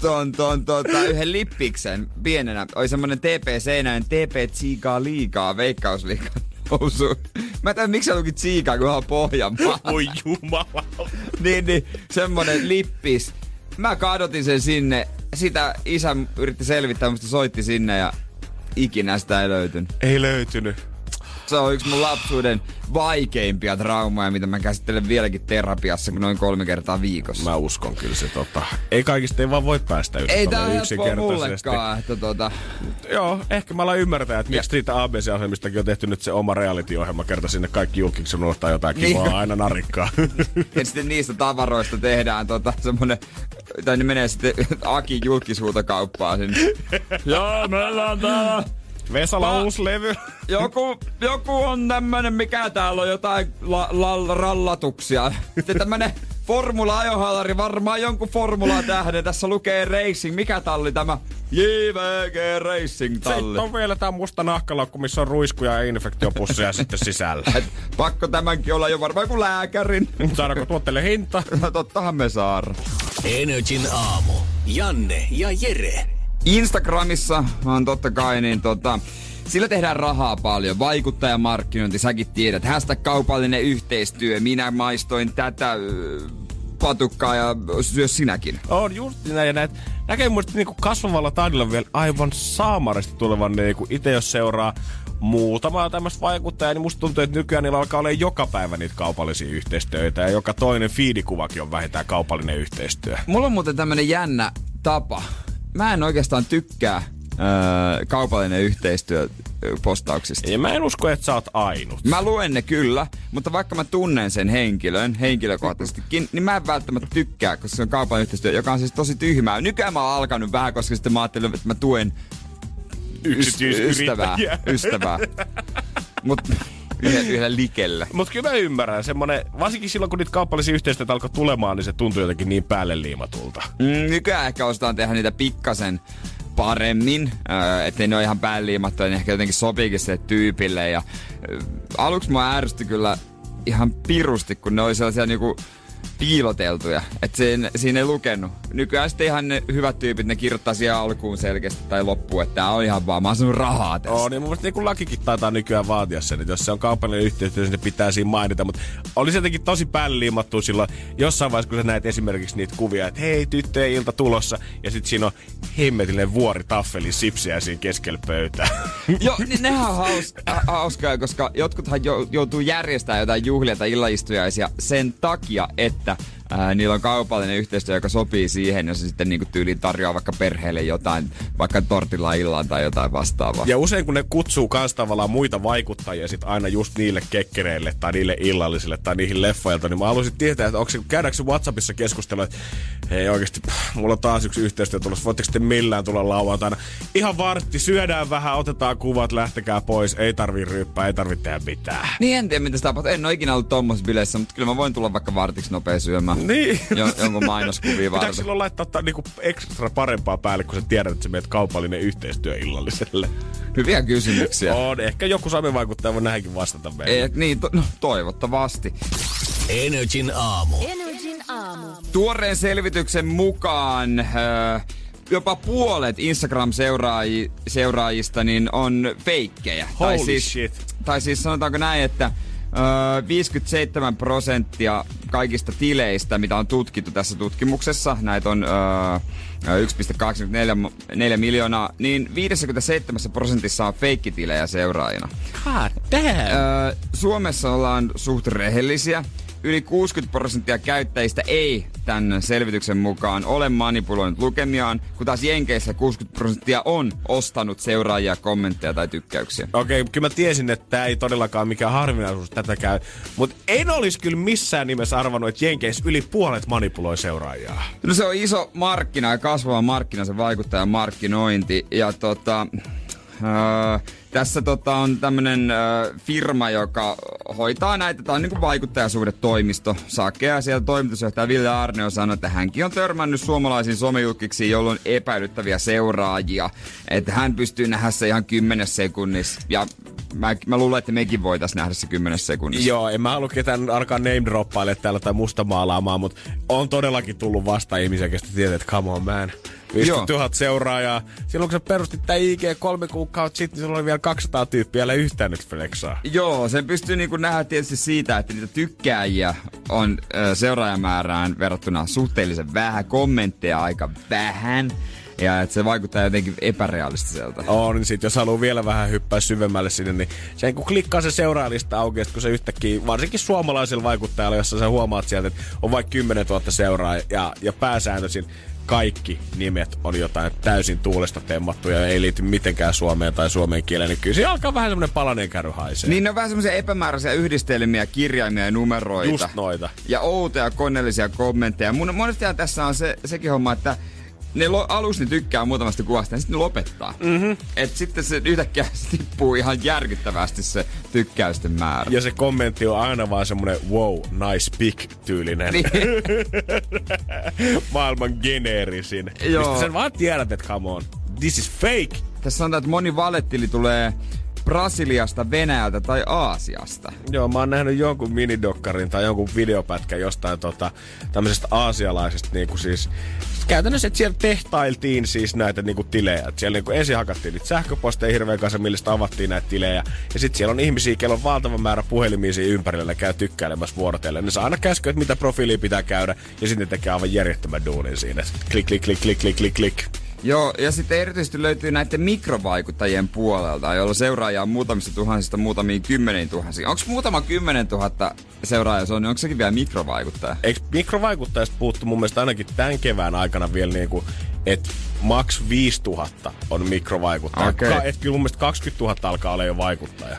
ton, ton, tota, yhden lippiksen pienenä. Oli semmonen TP-seinäinen TP Tsiikaa liikaa, veikkausliikaa nousu. Mä en miksi se luki Tsiikaa, kun on Pohjanmaa. Voi jumala. niin, niin, semmonen lippis. Mä kadotin sen sinne. Sitä isä yritti selvittää, mutta soitti sinne ja ikinä sitä ei löytynyt. Ei löytynyt. Se on yksi mun lapsuuden vaikeimpia traumoja, mitä mä käsittelen vieläkin terapiassa noin kolme kertaa viikossa. Mä uskon kyllä se tota. Ei kaikista ei vaan voi päästä yli ei tää helppoa yksinkertaisesti. mullekaan, että tota... Joo, ehkä mä alan ymmärtää, että miksi siitä ABC-ohjelmistakin on tehty nyt se oma reality-ohjelma. Kerta sinne kaikki julkiksi unohtaa jotain kivaa Niin. aina narikkaa. Ja sitten niistä tavaroista tehdään tota semmonen... Tai ne menee sitten Aki julkisuutokauppaan sinne. Joo, meillä on täällä... Vesala Mä- uusi levy. Joku, joku on tämmönen, mikä täällä on jotain la, la, rallatuksia. Sitten tämmönen Formula-ajohallari, varmaan jonkun formula-tähden. Tässä lukee Racing. Mikä talli tämä? JVG Racing Sitten talli. on vielä tää musta nahkalaukku, missä on ruiskuja ja infektiopusseja sitten sisällä. Et Pakko tämänkin olla jo varmaan kuin lääkärin. Saadaanko tuotteelle hinta? No tottahan me saadaan. Energin aamu. Janne ja Jere. Instagramissa on totta kai, niin tota, sillä tehdään rahaa paljon. Vaikuttajamarkkinointi, säkin tiedät. Hashtag kaupallinen yhteistyö. Minä maistoin tätä patukkaa ja syö sinäkin. On just näin ja näet. Näkee muista niinku kasvavalla taidolla vielä aivan saamarasti tulevan niinku itse jos seuraa muutamaa tämmöistä vaikuttajaa, niin musta tuntuu, että nykyään niillä alkaa olla joka päivä niitä kaupallisia yhteistyöitä ja joka toinen fiidikuvakin on vähintään kaupallinen yhteistyö. Mulla on muuten tämmönen jännä tapa. Mä en oikeastaan tykkää öö, kaupallinen yhteistyö ö, postauksista. Ja mä en usko, että sä oot ainut. Mä luen ne kyllä, mutta vaikka mä tunnen sen henkilön henkilökohtaisestikin, niin mä en välttämättä tykkää, koska se on kaupallinen yhteistyö, joka on siis tosi tyhmää. Nykyään mä oon alkanut vähän, koska sitten mä ajattelin, että mä tuen ystävää. Ystävää. Mut yhdellä, yhdellä likellä. Mutta kyllä mä ymmärrän, semmonen, varsinkin silloin kun niitä kaupallisia yhteistyötä alkoi tulemaan, niin se tuntui jotenkin niin päälle liimatulta. Mm, nykyään ehkä osataan tehdä niitä pikkasen paremmin, äh, ettei ne ole ihan päänliimattuja, niin ehkä jotenkin sopiikin sille tyypille. Ja, äh, aluksi mua ärsytti kyllä ihan pirusti, kun ne oli sellaisia niinku piiloteltuja, että siinä, siinä ei lukenut. Nykyään sitten ihan ne hyvät tyypit, ne kirjoittaa siihen alkuun selkeästi tai loppuun, että tää on ihan vaan, mä oon rahaa tässä. On, niin mun mielestä niin lakikin taitaa nykyään vaatia sen, että jos se on kaupallinen yhteistyö, niin se pitää siinä mainita. Mutta oli se jotenkin tosi päälle liimattu silloin jossain vaiheessa, kun sä näet esimerkiksi niitä kuvia, että hei, tyttöjen ilta tulossa, ja sitten siinä on hemmetillinen vuori taffeli sipsiä siinä keskellä pöytää. Joo, niin nehän on haus, äh, hauskaa, koska jotkuthan jou, joutuu järjestämään jotain juhlia tai illaistujaisia sen takia, että 있다. Ää, niillä on kaupallinen yhteistyö, joka sopii siihen, jos se sitten niinku tyyliin tarjoaa vaikka perheelle jotain, vaikka tortilla illaan tai jotain vastaavaa. Ja usein kun ne kutsuu kans tavallaan muita vaikuttajia sit aina just niille kekkereille tai niille illallisille tai niihin leffoilta, niin mä haluaisin tietää, että onko se, käydäänkö Whatsappissa keskustelua, että hei oikeesti, pff, mulla on taas yksi yhteistyö tulossa, voitteko te millään tulla lauantaina? Ihan vartti, syödään vähän, otetaan kuvat, lähtekää pois, ei tarvii ryyppää, ei tarvitse tehdä mitään. Niin en tiedä, mitä tapahtuu. En ole ikinä ollut tommosessa bileissä, mutta kyllä mä voin tulla vaikka vartiksi nopea syömään. Niin. Jo, jonkun mainoskuvia Pitääkö varten. silloin laittaa ta, niinku ekstra parempaa päälle, kun sä tiedät, että sä meet kaupallinen yhteistyö illalliselle? Hyviä kysymyksiä. On, ehkä joku vaikuttaja voi näihinkin vastata meille. Eh, niin, to, no, toivottavasti. Energin aamu. Energin aamu. Tuoreen selvityksen mukaan äh, jopa puolet Instagram-seuraajista niin on feikkejä. tai Holy siis, shit. Tai siis sanotaanko näin, että äh, 57 prosenttia kaikista tileistä, mitä on tutkittu tässä tutkimuksessa, näitä on äh, 1,84 miljoonaa, niin 57 prosentissa on feikkitilejä seuraajina. God damn. Öö, Suomessa ollaan suht rehellisiä. Yli 60 prosenttia käyttäjistä ei tämän selvityksen mukaan ole manipuloinut lukemiaan, kun taas Jenkeissä 60 prosenttia on ostanut seuraajia, kommentteja tai tykkäyksiä. Okei, okay, kyllä mä tiesin, että tämä ei todellakaan mikään harvinaisuus tätä käy. Mutta en olisi kyllä missään nimessä arvannut, että Jenkeissä yli puolet manipuloi seuraajaa. No se on iso markkina ja kasvava markkina, se vaikuttaa markkinointi. Ja tota, öö, tässä tota on tämmönen öö, firma, joka hoitaa näitä, tämä on niinku vaikuttajasuhdetoimisto. Sakea ja siellä toimitusjohtaja Ville Arneo sanoi, että hänkin on törmännyt suomalaisiin somejulkiksi, joilla on epäilyttäviä seuraajia. Että hän pystyy nähdä se ihan kymmenessä sekunnissa. Ja mä, mä luulen, että mekin voitaisiin nähdä se kymmenessä sekunnissa. Joo, en mä halua ketään alkaa name droppaille täällä tai musta maalaamaan, mutta on todellakin tullut vasta ihmisiä, kestä tietää, että come on man. 50 Joo. 000 seuraajaa. Silloin kun sä perustit tää IG kolme kuukautta sitten, niin sulla oli vielä 200 tyyppiä, älä yhtään nyt flexaa. Joo, sen pystyy niinku nähdä tietysti siitä, että niitä tykkääjiä on ö, seuraajamäärään verrattuna suhteellisen vähän, kommentteja aika vähän. Ja että se vaikuttaa jotenkin epärealistiselta. On, niin sit jos haluaa vielä vähän hyppää syvemmälle sinne, niin sen kun klikkaa se seuraajalista auki, kun se yhtäkkiä, varsinkin suomalaisella vaikuttajalla, jossa sä huomaat sieltä, että on vaikka 10 000 seuraa ja, ja pääsääntöisin kaikki nimet on jotain täysin tuulesta temmattuja ja ei liity mitenkään suomeen tai suomen kieleen, niin kyllä se alkaa vähän semmonen palanen kärry haisee. Niin ne on vähän semmoisia epämääräisiä yhdistelmiä, kirjaimia ja numeroita. Just noita. Ja outoja koneellisia kommentteja. Mun, monestihan tässä on se, sekin homma, että ne lo, alussa ne tykkää muutamasta kuvasta ja sitten ne lopettaa. Mm-hmm. Et sitten se yhtäkkiä se tippuu ihan järkyttävästi se tykkäysten määrä. Ja se kommentti on aina vaan semmonen wow, nice pic tyylinen. Niin. Maailman geneerisin. Joo. Mistä sen vaan tiedät, että come on, this is fake. Tässä sanotaan, että moni valettili tulee Brasiliasta, Venäjältä tai Aasiasta. Joo, mä oon nähnyt jonkun minidokkarin tai jonkun videopätkän jostain tota, tämmöisestä aasialaisesta niinku siis... Käytännössä, että siellä tehtailtiin siis näitä niinku tilejä. Et siellä niinku ensin hakattiin niitä sähköposteja hirveän kanssa, millä avattiin näitä tilejä. Ja sitten siellä on ihmisiä, kello on valtava määrä puhelimia siinä ympärillä, käy tykkäilemässä vuorotellen. Ne saa aina käskyä, että mitä profiilia pitää käydä. Ja sitten ne tekee aivan järjettömän duunin siinä. Klik, klik, klik, klik, klik, klik, klik. Joo, ja sitten erityisesti löytyy näiden mikrovaikuttajien puolelta, joilla seuraajia on muutamista tuhansista muutamiin kymmeniin tuhansiin. Onko muutama kymmenen tuhatta seuraajaa se on, niin onko sekin vielä mikrovaikuttaja? Eikö mikrovaikuttajista puuttu mun mielestä ainakin tämän kevään aikana vielä niinku, että maks 5000 on mikrovaikuttaja. Okei. Ka- et kyllä mun mielestä 20 000 alkaa olla jo vaikuttaja.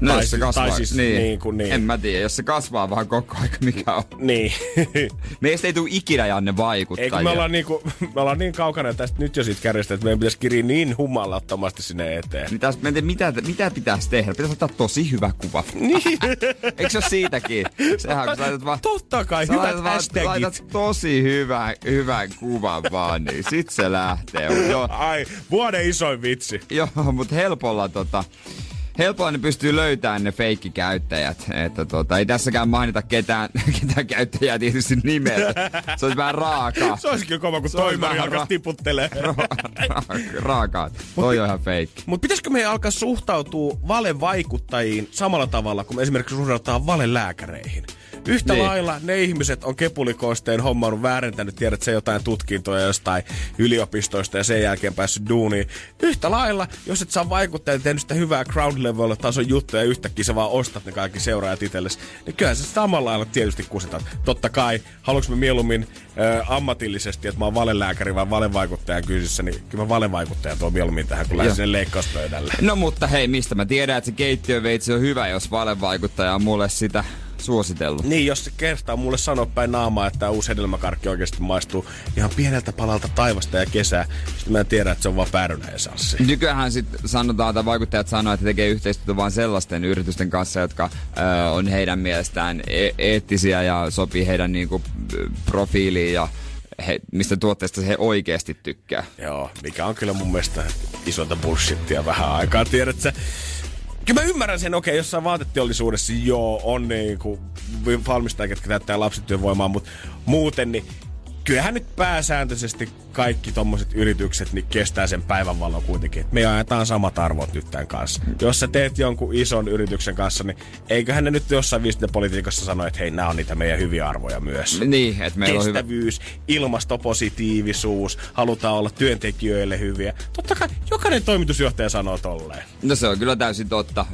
No, Tai jos se siis- kasvaa, tai siis niin. niin kuin niin. En mä tiedä, jos se kasvaa vaan koko aika, mikä on. Niin. Meistä ei tule ikinä Janne vaikuttajia. kun me ollaan, niinku, me ollaan niin kaukana tästä nyt jo siitä kärjestä, että meidän pitäisi kiriä niin humalattomasti sinne eteen. Niin tässä, mitä, mitä pitäisi tehdä. Pitäisi ottaa tosi hyvä kuva. Niin. Eikö se ole siitäkin? Sehän kun laitat vaan... Totta kai, Sä hyvät laitat, vaan, hashtagit. laitat tosi hyvän, hyvän kuvan vaan, niin sit se lähtee. Joo, Ai, vuoden isoin vitsi. joo mutta helpolla tota... Helpolla ne pystyy löytämään ne feikkikäyttäjät. Että tota, ei tässäkään mainita ketään, ketään käyttäjää tietysti nimellä. Se olisi vähän raakaa. Se olisi kyllä kova, kun toimari alkaa ra- tiputtelee. raakaa. Toi on ihan feikki. Mutta pitäisikö meidän alkaa suhtautua valevaikuttajiin samalla tavalla kuin me esimerkiksi suhtaudutaan valelääkäreihin? Yhtä Niin. lailla ne ihmiset on kepulikoisteen hommannut väärentänyt, tiedät se jotain tutkintoja jostain yliopistoista ja sen jälkeen päässyt duuniin. Yhtä lailla, jos et saa vaikuttaa ja tehnyt sitä hyvää crowd level tason juttuja ja yhtäkkiä sä vaan ostat ne kaikki seuraajat itsellesi, niin kyllä sä samalla lailla tietysti kusetat. Totta kai, haluanko mä mieluummin ö, ammatillisesti, että mä oon valelääkäri vai valevaikuttajan kysyssä, niin kyllä mä valevaikuttajan tuon mieluummin tähän, kun lähden sinne leikkauspöydälle. No mutta hei, mistä mä tiedän, että se keittiöveitsi on hyvä, jos valevaikuttaja on mulle sitä suositellut. Niin, jos se kertaa mulle sanoo päin naamaa, että uusi hedelmäkarkki oikeasti maistuu ihan pieneltä palalta taivasta ja kesää, sitten mä en tiedä, että se on vaan päärynä ja salsi. Nykyään sitten sanotaan, että vaikuttajat sanoo, että tekee yhteistyötä vain sellaisten yritysten kanssa, jotka ö, on heidän mielestään e- eettisiä ja sopii heidän niinku, profiiliin ja he, mistä tuotteesta he oikeasti tykkää. Joo, mikä on kyllä mun mielestä isointa bullshittia vähän aikaa, tiedät sä. Kyllä mä ymmärrän sen, okei, jossain vaateteollisuudessa joo, on niinku valmistajia, ketkä täyttää lapsityövoimaa, mutta muuten niin kyllähän nyt pääsääntöisesti kaikki tommoset yritykset niin kestää sen päivänvalon kuitenkin. Et me ajetaan samat arvot nyt tämän kanssa. Jos sä teet jonkun ison yrityksen kanssa, niin eiköhän ne nyt jossain viestintäpolitiikassa sano, että hei, nämä on niitä meidän hyviä arvoja myös Niin, että meillä on hyvä... kestävyys, ilmastopositiivisuus, halutaan olla työntekijöille hyviä. Totta kai jokainen toimitusjohtaja sanoo tolleen. No se on kyllä täysin totta.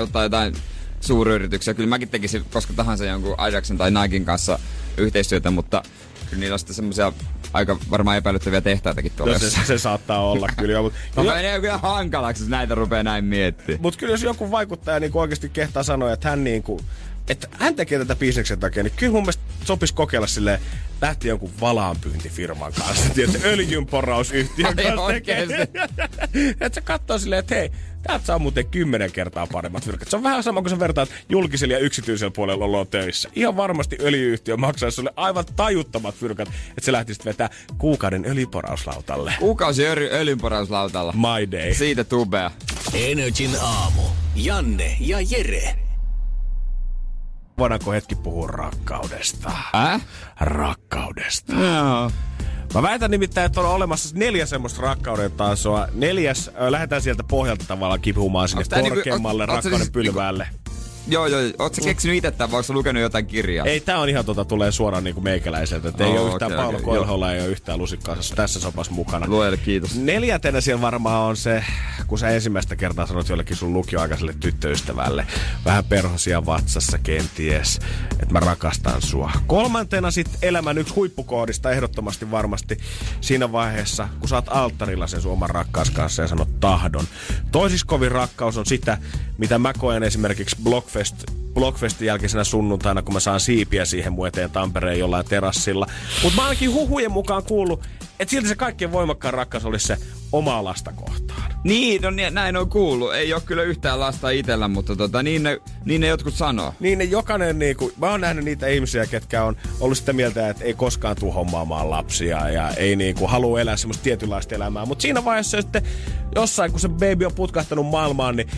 Ottaa jotain suuryrityksiä. Kyllä mäkin tekisin koska tahansa jonkun Ajaxin tai Nikein kanssa yhteistyötä, mutta kyllä niillä on sitten semmoisia aika varmaan epäilyttäviä tehtaitakin tuolla No se, se saattaa olla kyllä. jo, Mutta No, menee kyllä hankalaksi, jos näitä rupeaa näin miettimään. mut kyllä jos joku vaikuttaja niin oikeasti kehtaa sanoa, että hän niin kuin, että hän tekee tätä bisneksen takia, niin kyllä mun mielestä sopisi kokeilla silleen, lähti jonkun valaanpyyntifirman kanssa, tiedätkö, öljynporausyhtiön kanssa oikeesti? että se katsoo silleen, että hei, täältä saa muuten kymmenen kertaa paremmat fyrkat. Se on vähän sama kuin sä vertaat julkisella ja yksityisellä puolella ollaan töissä. Ihan varmasti öljyyhtiö maksaa sulle aivan tajuttomat fyrkat, että se lähtisit vetää kuukauden öljyporauslautalle. Kuukausi öry, öljynporauslautalla. My day. Siitä tubea. Energin aamu. Janne ja Jere. Voidaanko hetki puhua rakkaudesta? Äh? Rakkaudesta. Joo. Mä väitän nimittäin, että on olemassa neljä semmoista rakkauden tasoa. Neljäs, ö, lähdetään sieltä pohjalta tavallaan kipumaan sinne Onks niinku- korkeammalle sä rakkauden siis pylväälle. Joo, joo. Oot sä keksinyt itse tämän, vai lukenut jotain kirjaa? Ei, tää on ihan tota, tulee suoraan niinku meikäläiseltä. Et ei Oo, ole yhtään okei, Paolo okei, Koelholla, ei ole yhtään lusikkaa tässä sopas mukana. Luojalle kiitos. Neljäntenä siellä varmaan on se, kun sä ensimmäistä kertaa sanot jollekin sun lukioaikaiselle tyttöystävälle, vähän perhosia vatsassa kenties, että mä rakastan sua. Kolmantena sitten elämän yksi huippukoodista ehdottomasti varmasti siinä vaiheessa, kun sä oot alttarilla sen sun oman rakkaas kanssa ja sanot tahdon. Toisiskovin rakkaus on sitä, mitä mä koen esimerkiksi Blockfest Blockfestin jälkeisenä sunnuntaina, kun mä saan siipiä siihen mun eteen Tampereen jollain terassilla. Mutta mä ainakin huhujen mukaan kuullut, et silti se kaikkein voimakkaan rakkaus olisi se omaa lasta kohtaan. Niin, no niin, näin on kuullut. Ei ole kyllä yhtään lasta itellä, mutta tota, niin, ne, niin ne jotkut sanoo. Niin ne jokainen, niinku, mä oon nähnyt niitä ihmisiä, ketkä on ollut sitä mieltä, että ei koskaan tuu hommaamaan lapsia ja ei niinku halua elää semmoista tietynlaista elämää. Mutta siinä vaiheessa sitten jossain, kun se baby on putkahtanut maailmaan, niin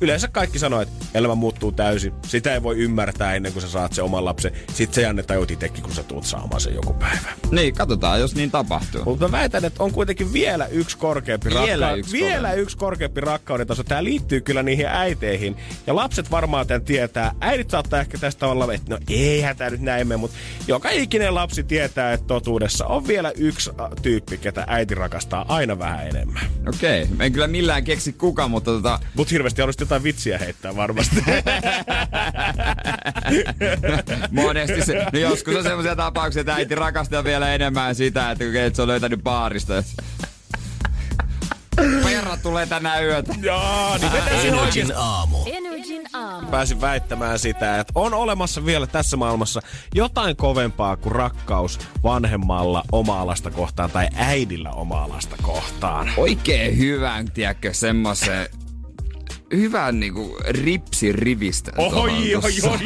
yleensä kaikki sanoo, että elämä muuttuu täysin. Sitä ei voi ymmärtää ennen kuin sä saat se oman lapsen. Sitten se Janne tajut itsekin, kun sä tuut saamaan sen joku päivä. Niin, katsotaan, jos niin tapahtuu. Mutta mä väitän, että on kuitenkin vielä yksi korkeampi Vielä rakka- yksi vielä korkeampi. yksi korkeampi rakkauden taso. Tämä liittyy kyllä niihin äiteihin. Ja lapset varmaan tämän tietää. Äidit saattaa ehkä tästä tavalla, että no eihän tämä nyt näin mene, mutta joka ikinen lapsi tietää, että totuudessa on vielä yksi äh, tyyppi, ketä äiti rakastaa aina vähän enemmän. Okei, okay. en kyllä millään keksi kuka, mutta tota, Mutta hirveästi haluaisit jotain vitsiä heittää varmasti. monesti se, no joskus on semmoisia tapauksia, että äiti rakastaa vielä enemmän sitä, että kun se on löytänyt baarista. Perra tulee tänä yötä. Joo, niin Energin aamu. Energin aamu. pääsin väittämään sitä, että on olemassa vielä tässä maailmassa jotain kovempaa kuin rakkaus vanhemmalla omaa lasta kohtaan tai äidillä omaa lasta kohtaan. Oikein hyvän, tiedätkö, semmoisen hyvän niinku ripsirivistä. Oi, tuohon oi, oi,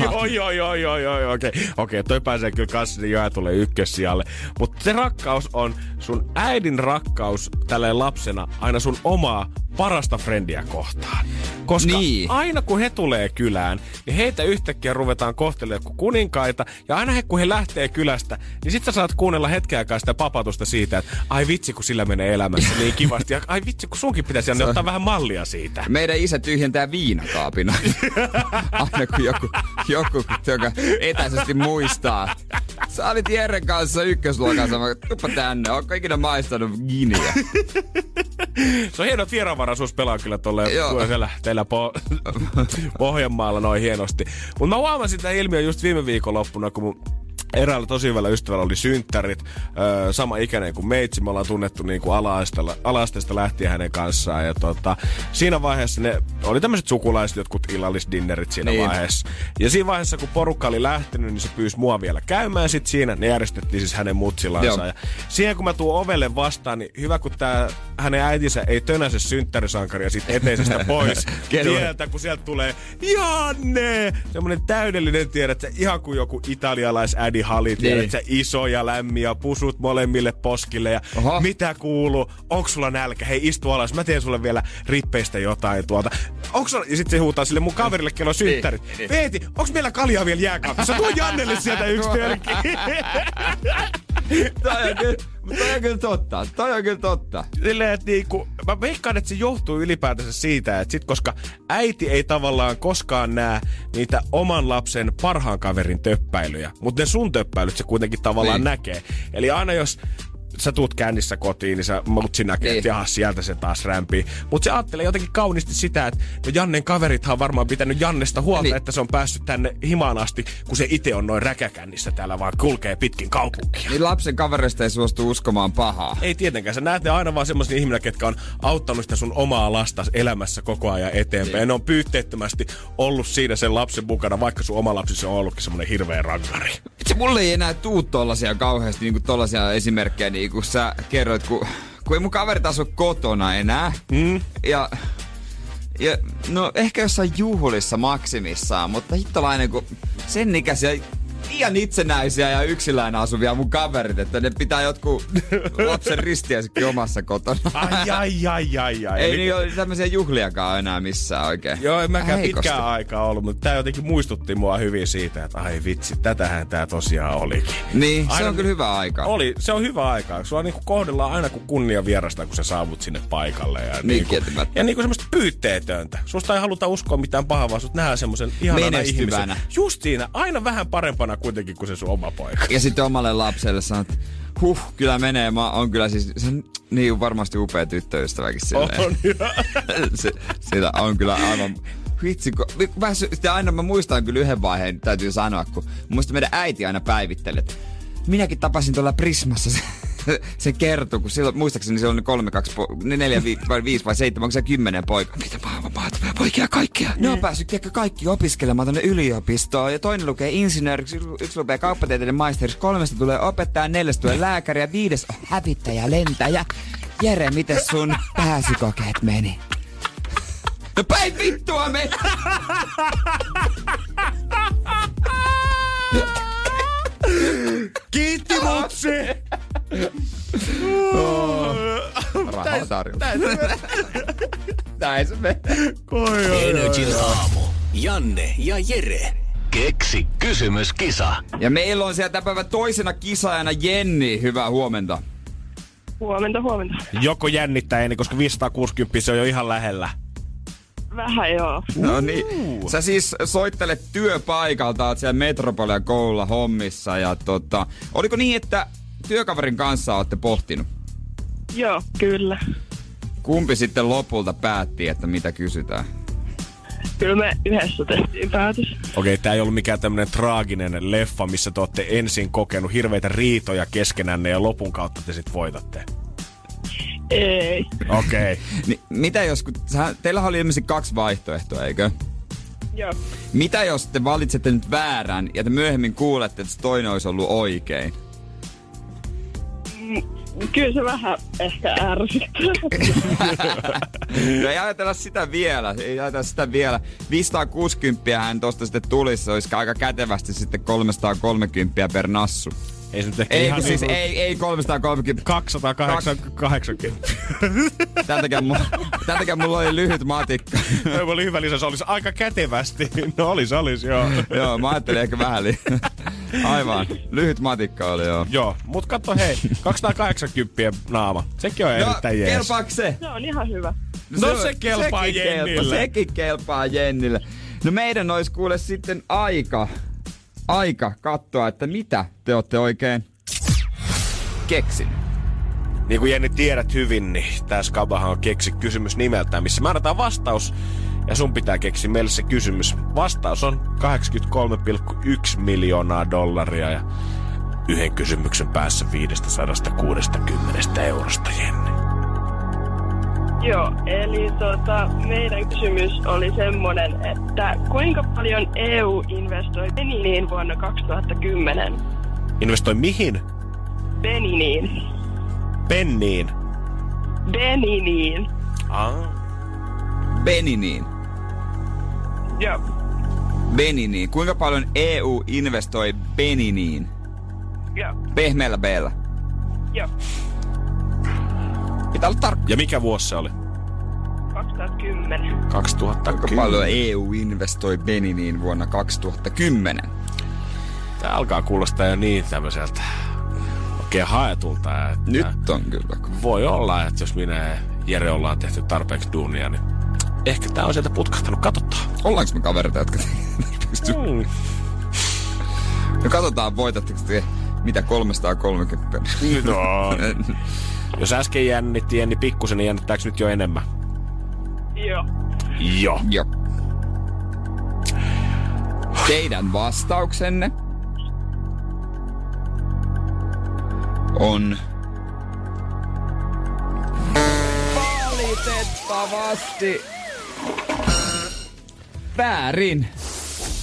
oi, oi, oi, oi, oi, okei. Okei, toi pääsee kyllä kassini jo ja tulee ykkössijalle. Mutta se rakkaus on sun äidin rakkaus tälleen lapsena aina sun omaa parasta frendiä kohtaan. Koska Niin. aina kun he tulee kylään, niin heitä yhtäkkiä ruvetaan kohtelemaan kuin kuninkaita. Ja aina he, kun he lähtee kylästä, niin sit sä saat kuunnella hetken aikaa sitä papatusta siitä, että ai vitsi, kun sillä menee elämässä niin kivasti. Ja ai vitsi, kun sunkin pitäisi Janne, ottaa vähän mallia siitä. Meidän isä tyhjentää viinakaapin. Aina kun joku, joku joka etäisesti muistaa. Sä olit Jerren kanssa ykkösluokassa. Mä tuppa tänne. Onko ikinä maistanut giniä? Se on hieno tiedonvaraisuus pelaa kyllä Joo. siellä teillä po- Pohjanmaalla noin hienosti. Mutta mä huomasin sitä ilmiö just viime viikonloppuna, kun mun eräällä tosi hyvällä ystävällä oli synttärit, öö, sama ikäinen kuin meitsi, me ollaan tunnettu niin kuin ala-asteesta lähtien hänen kanssaan. Ja tota, siinä vaiheessa ne oli tämmöiset sukulaiset, jotkut illallisdinnerit siinä Niin. vaiheessa. Ja siinä vaiheessa, kun porukka oli lähtenyt, niin se pyysi mua vielä käymään sit siinä. Ne järjestettiin siis hänen mutsillansa. Joo. Ja siihen kun mä tuun ovelle vastaan, niin hyvä kun tää hänen äitinsä ei tönäse synttärisankaria sit eteisestä pois. Sieltä, kun sieltä tulee Janne! Semmonen täydellinen tiedät, sä, ihan kuin joku italialaisädi hali, tiedät, Niin. sä, iso ja lämmin ja pusut molemmille poskille ja Oho. mitä kuuluu? Onks sulla nälkä? Hei, istu alas, mä teen sulle vielä rippeistä jotain tuolta. Onks sulla... Ja sitten se huutaa sille mun kaverille, kello on synttärit. niin. Veeti, onks meillä kaljaa vielä jääkaapissa? Tuo Jannelle sieltä yksi tölkki. toi, on kyllä, toi on kyllä totta. Toi on kyllä totta. Silleen, että niinku, mä veikkaan, että se johtuu ylipäätänsä siitä, että sit koska äiti ei tavallaan koskaan näe niitä oman lapsen parhaan kaverin töppäilyjä, mutta ne sun töppäilyt se kuitenkin tavallaan Niin. näkee. Eli aina jos sä tuut kännissä kotiin, niin sä mutsi näkee, Niin. että jaha, sieltä se taas rämpii. Mutta se ajattelee jotenkin kauniisti sitä, että no Jannen kaverithan on varmaan pitänyt Jannesta huolta, Niin. että se on päässyt tänne himaan asti, kun se itse on noin räkäkännissä täällä, vaan kulkee pitkin kaupunkia. Niin lapsen kavereista ei suostu uskomaan pahaa. Ei tietenkään. Sä näet ne aina vaan semmoisia ihmisiä, ketkä on auttanut sitä sun omaa lasta elämässä koko ajan eteenpäin. Niin. Ja ne on pyytteettömästi ollut siinä sen lapsen mukana, vaikka sun oma lapsi se on ollutkin semmoinen hirveä rankari. Se mulle ei enää tuu tollasia kauheasti niinku tollasia esimerkkejä, niin kuin sä kerroit, kun, kun ei mun kaverit asu kotona enää. Mm. Ja, ja, no ehkä jossain juhlissa maksimissaan, mutta hittolainen, kun sen ikäisiä liian itsenäisiä ja yksilään asuvia mun kaverit, että ne pitää jotkut lapsen ristiäisikin omassa kotona. Ai, ai, ai, ai, ai. Ei Eli- niin ole tämmöisiä juhliakaan enää missään oikein. Joo, en mäkään Heikosti. pitkään aikaa ollut, mutta tää jotenkin muistutti mua hyvin siitä, että ai vitsi, tätähän tää tosiaan olikin. Niin, se Aina- on kyllä hyvä aika. Oli, se on hyvä aika. Sua niinku kohdellaan aina kuin kunnia vierasta, kun sä saavut sinne paikalle. Ja niinku, kieltämättä. ja niinku semmoista pyytteetöntä. Susta ei haluta uskoa mitään pahaa, vaan sut nähdään semmoisen ihanana ihmisen. Just siinä, aina vähän parempana kuitenkin kuin se sun oma poika. Ja sitten omalle lapselle sanot, että huh, kyllä menee. Mä on kyllä siis, se on niin varmasti upea tyttöystäväkin silleen. On, se, sitä on kyllä aivan... Vitsi, kun, mä, sitä aina mä muistan kyllä yhden vaiheen, täytyy sanoa, kun muista meidän äiti aina päivitteli, että minäkin tapasin tuolla Prismassa sen, se kertoo, kun silloin, muistaakseni se on kolme, kaksi, po, neljä, vi, vai viisi vai seitsemän, onko se kymmenen poika? Mitä maailman maat, poikia kaikkia. Ne on päässyt tiedätkö, kaikki opiskelemaan tonne yliopistoon. Ja toinen lukee insinööriksi, yksi lukee kauppatieteiden maisteriksi, kolmesta tulee opettaja, neljästä tulee lääkäri ja viides on hävittäjä, lentäjä. Jere, miten sun pääsykokeet meni? No päin vittua me! Kiitti mutsi! Rahaa tarjolla. Näin se menee. Energin aamu. Janne ja Jere. Keksi kysymyskisa. Ja meillä on siellä tämän päivän toisena kisaajana Jenni. Hyvää huomenta. Huomenta, huomenta. Joko jännittää ennen, koska 560 se on jo ihan lähellä. Vähän joo. No niin. Sä siis soittelet työpaikalta, oot siellä Metropolia koululla hommissa. Ja tota, oliko niin, että työkaverin kanssa olette pohtinut? Joo, kyllä. Kumpi sitten lopulta päätti, että mitä kysytään? Kyllä me yhdessä tehtiin päätös. Okei, tää ei ollut mikään tämmönen traaginen leffa, missä te olette ensin kokenut hirveitä riitoja keskenänne ja lopun kautta te sit voitatte. Ei. Okei. Ni, mitä jos, kun sä, teillä oli ilmeisesti kaksi vaihtoehtoa, eikö? Joo. Mitä jos te valitsette nyt väärän ja te myöhemmin kuulette, että se toinen olisi ollut oikein? Mm, Kyllä se vähän ehkä ärsyttää. No ei ajatella sitä vielä, ei ajatella sitä vielä. 560 hän tosta sitten tulisi, olisi aika kätevästi sitten 330 per nassu. Ei se nyt ehkä Ei, ihan siis niinku ei, ei 330. 280. Tän takia, mulla, tän takia mulla oli lyhyt matikka. Ei oli hyvä lisä, se olisi aika kätevästi. No olisi, olisi, joo. joo, mä ajattelin ehkä vähän li- Aivan, lyhyt matikka oli joo. Joo, mut katso hei, 280 naama. Sekin on No, erittäin jees. kelpaako se? Se on ihan hyvä. No se kelpaa sekin Jennille. Kelpaa, sekin kelpaa Jennille. No meidän olisi kuule sitten aika, aika katsoa, että mitä te olette oikein keksin. Niin kuin Jenni tiedät hyvin, niin tää Skabahan on keksi kysymys nimeltään, missä määrätään vastaus. Ja sun pitää keksiä meille se kysymys. Vastaus on 83,1 miljoonaa dollaria ja yhden kysymyksen päässä 560 eurosta, Jenni. Joo, eli tota, meidän kysymys oli semmonen, että kuinka paljon EU investoi Beniniin vuonna 2010? Investoi mihin? Beniniin. Penniin. Beniniin. Ah. Beniniin. Joo. Beniniin. Kuinka paljon EU investoi Beniniin? Joo. Pehmeällä b Joo. Pitää olla tarkka. Ja mikä vuosi se oli? 2010. Kuinka 2010. paljon EU investoi Beniniin vuonna 2010? Tää alkaa kuulostaa jo niin tämmöiseltä oikein haetulta. Että Nyt on kyllä. Voi olla, että jos minä ja Jere ollaan tehty tarpeeksi duunia, niin ehkä tää on sieltä putkahtanut. Katsotaan. Ollaanko me kavereita, jotka Mm. No katsotaan, voitatteko te mitä 330 No. Jos äsken jännitti, niin pikkusen, niin jännittääkö nyt jo enemmän? Joo. Joo. Joo. Teidän vastauksenne on valitettavasti väärin.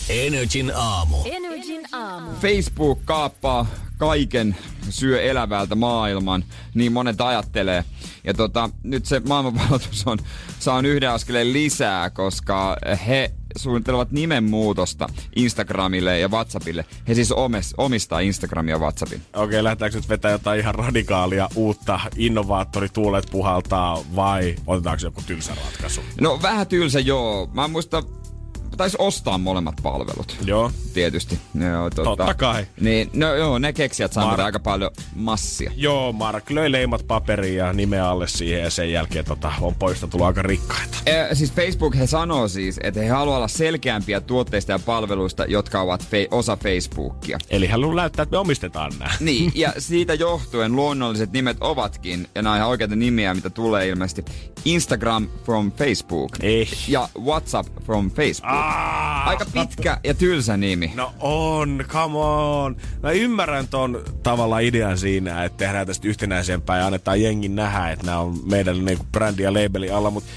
Energin aamu. Energin aamu. Facebook kaappaa kaiken, syö elävältä maailman, niin monet ajattelee. Ja tota, nyt se maailmanvalloitus on, saa yhden askeleen lisää, koska he suunnittelevat nimenmuutosta Instagramille ja WhatsAppille. He siis omes, omistaa Instagramia ja WhatsAppin. Okei, lähdetäänkö nyt vetää jotain ihan radikaalia uutta innovaattorituulet puhaltaa vai otetaanko joku tylsä ratkaisu? No vähän tylsä joo. Mä en muista, taisi ostaa molemmat palvelut. Joo. Tietysti. Joo, tota, Totta kai. Niin, no joo, ne keksijät saavat Mark- aika paljon massia. Joo, Mark löi leimat paperiin ja nimeä alle siihen ja sen jälkeen tota, on poista tullut aika rikkaita. Eh, siis Facebook he sanoo siis, että he haluaa olla selkeämpiä tuotteista ja palveluista, jotka ovat fe- osa Facebookia. Eli haluaa näyttää, että me omistetaan nämä. Niin, ja siitä johtuen luonnolliset nimet ovatkin, ja nämä on ihan oikeita nimiä, mitä tulee ilmeisesti, Instagram from Facebook Ei. ja WhatsApp from Facebook. Aika pitkä ja tylsä nimi. No on, come on. Mä ymmärrän ton tavalla idean siinä, että tehdään tästä yhtenäisempää ja annetaan jengin nähdä, että nämä on meidän niinku brändi ja labeli alla, mutta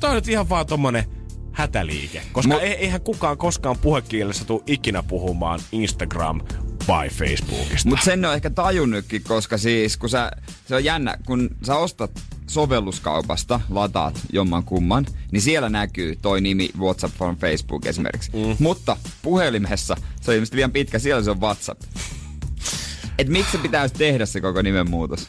toi on nyt ihan vaan tommonen hätäliike. Koska Mut- e- eihän kukaan koskaan puhekielessä tule ikinä puhumaan Instagram by Facebookista. Mutta sen on ehkä tajunnutkin, koska siis kun sä, se on jännä, kun sä ostat sovelluskaupasta, lataat jomman kumman, niin siellä näkyy toi nimi WhatsApp on Facebook esimerkiksi. Mm. Mutta puhelimessa se on ilmeisesti liian pitkä, siellä se on WhatsApp. Et miksi se pitäisi tehdä se koko nimenmuutos?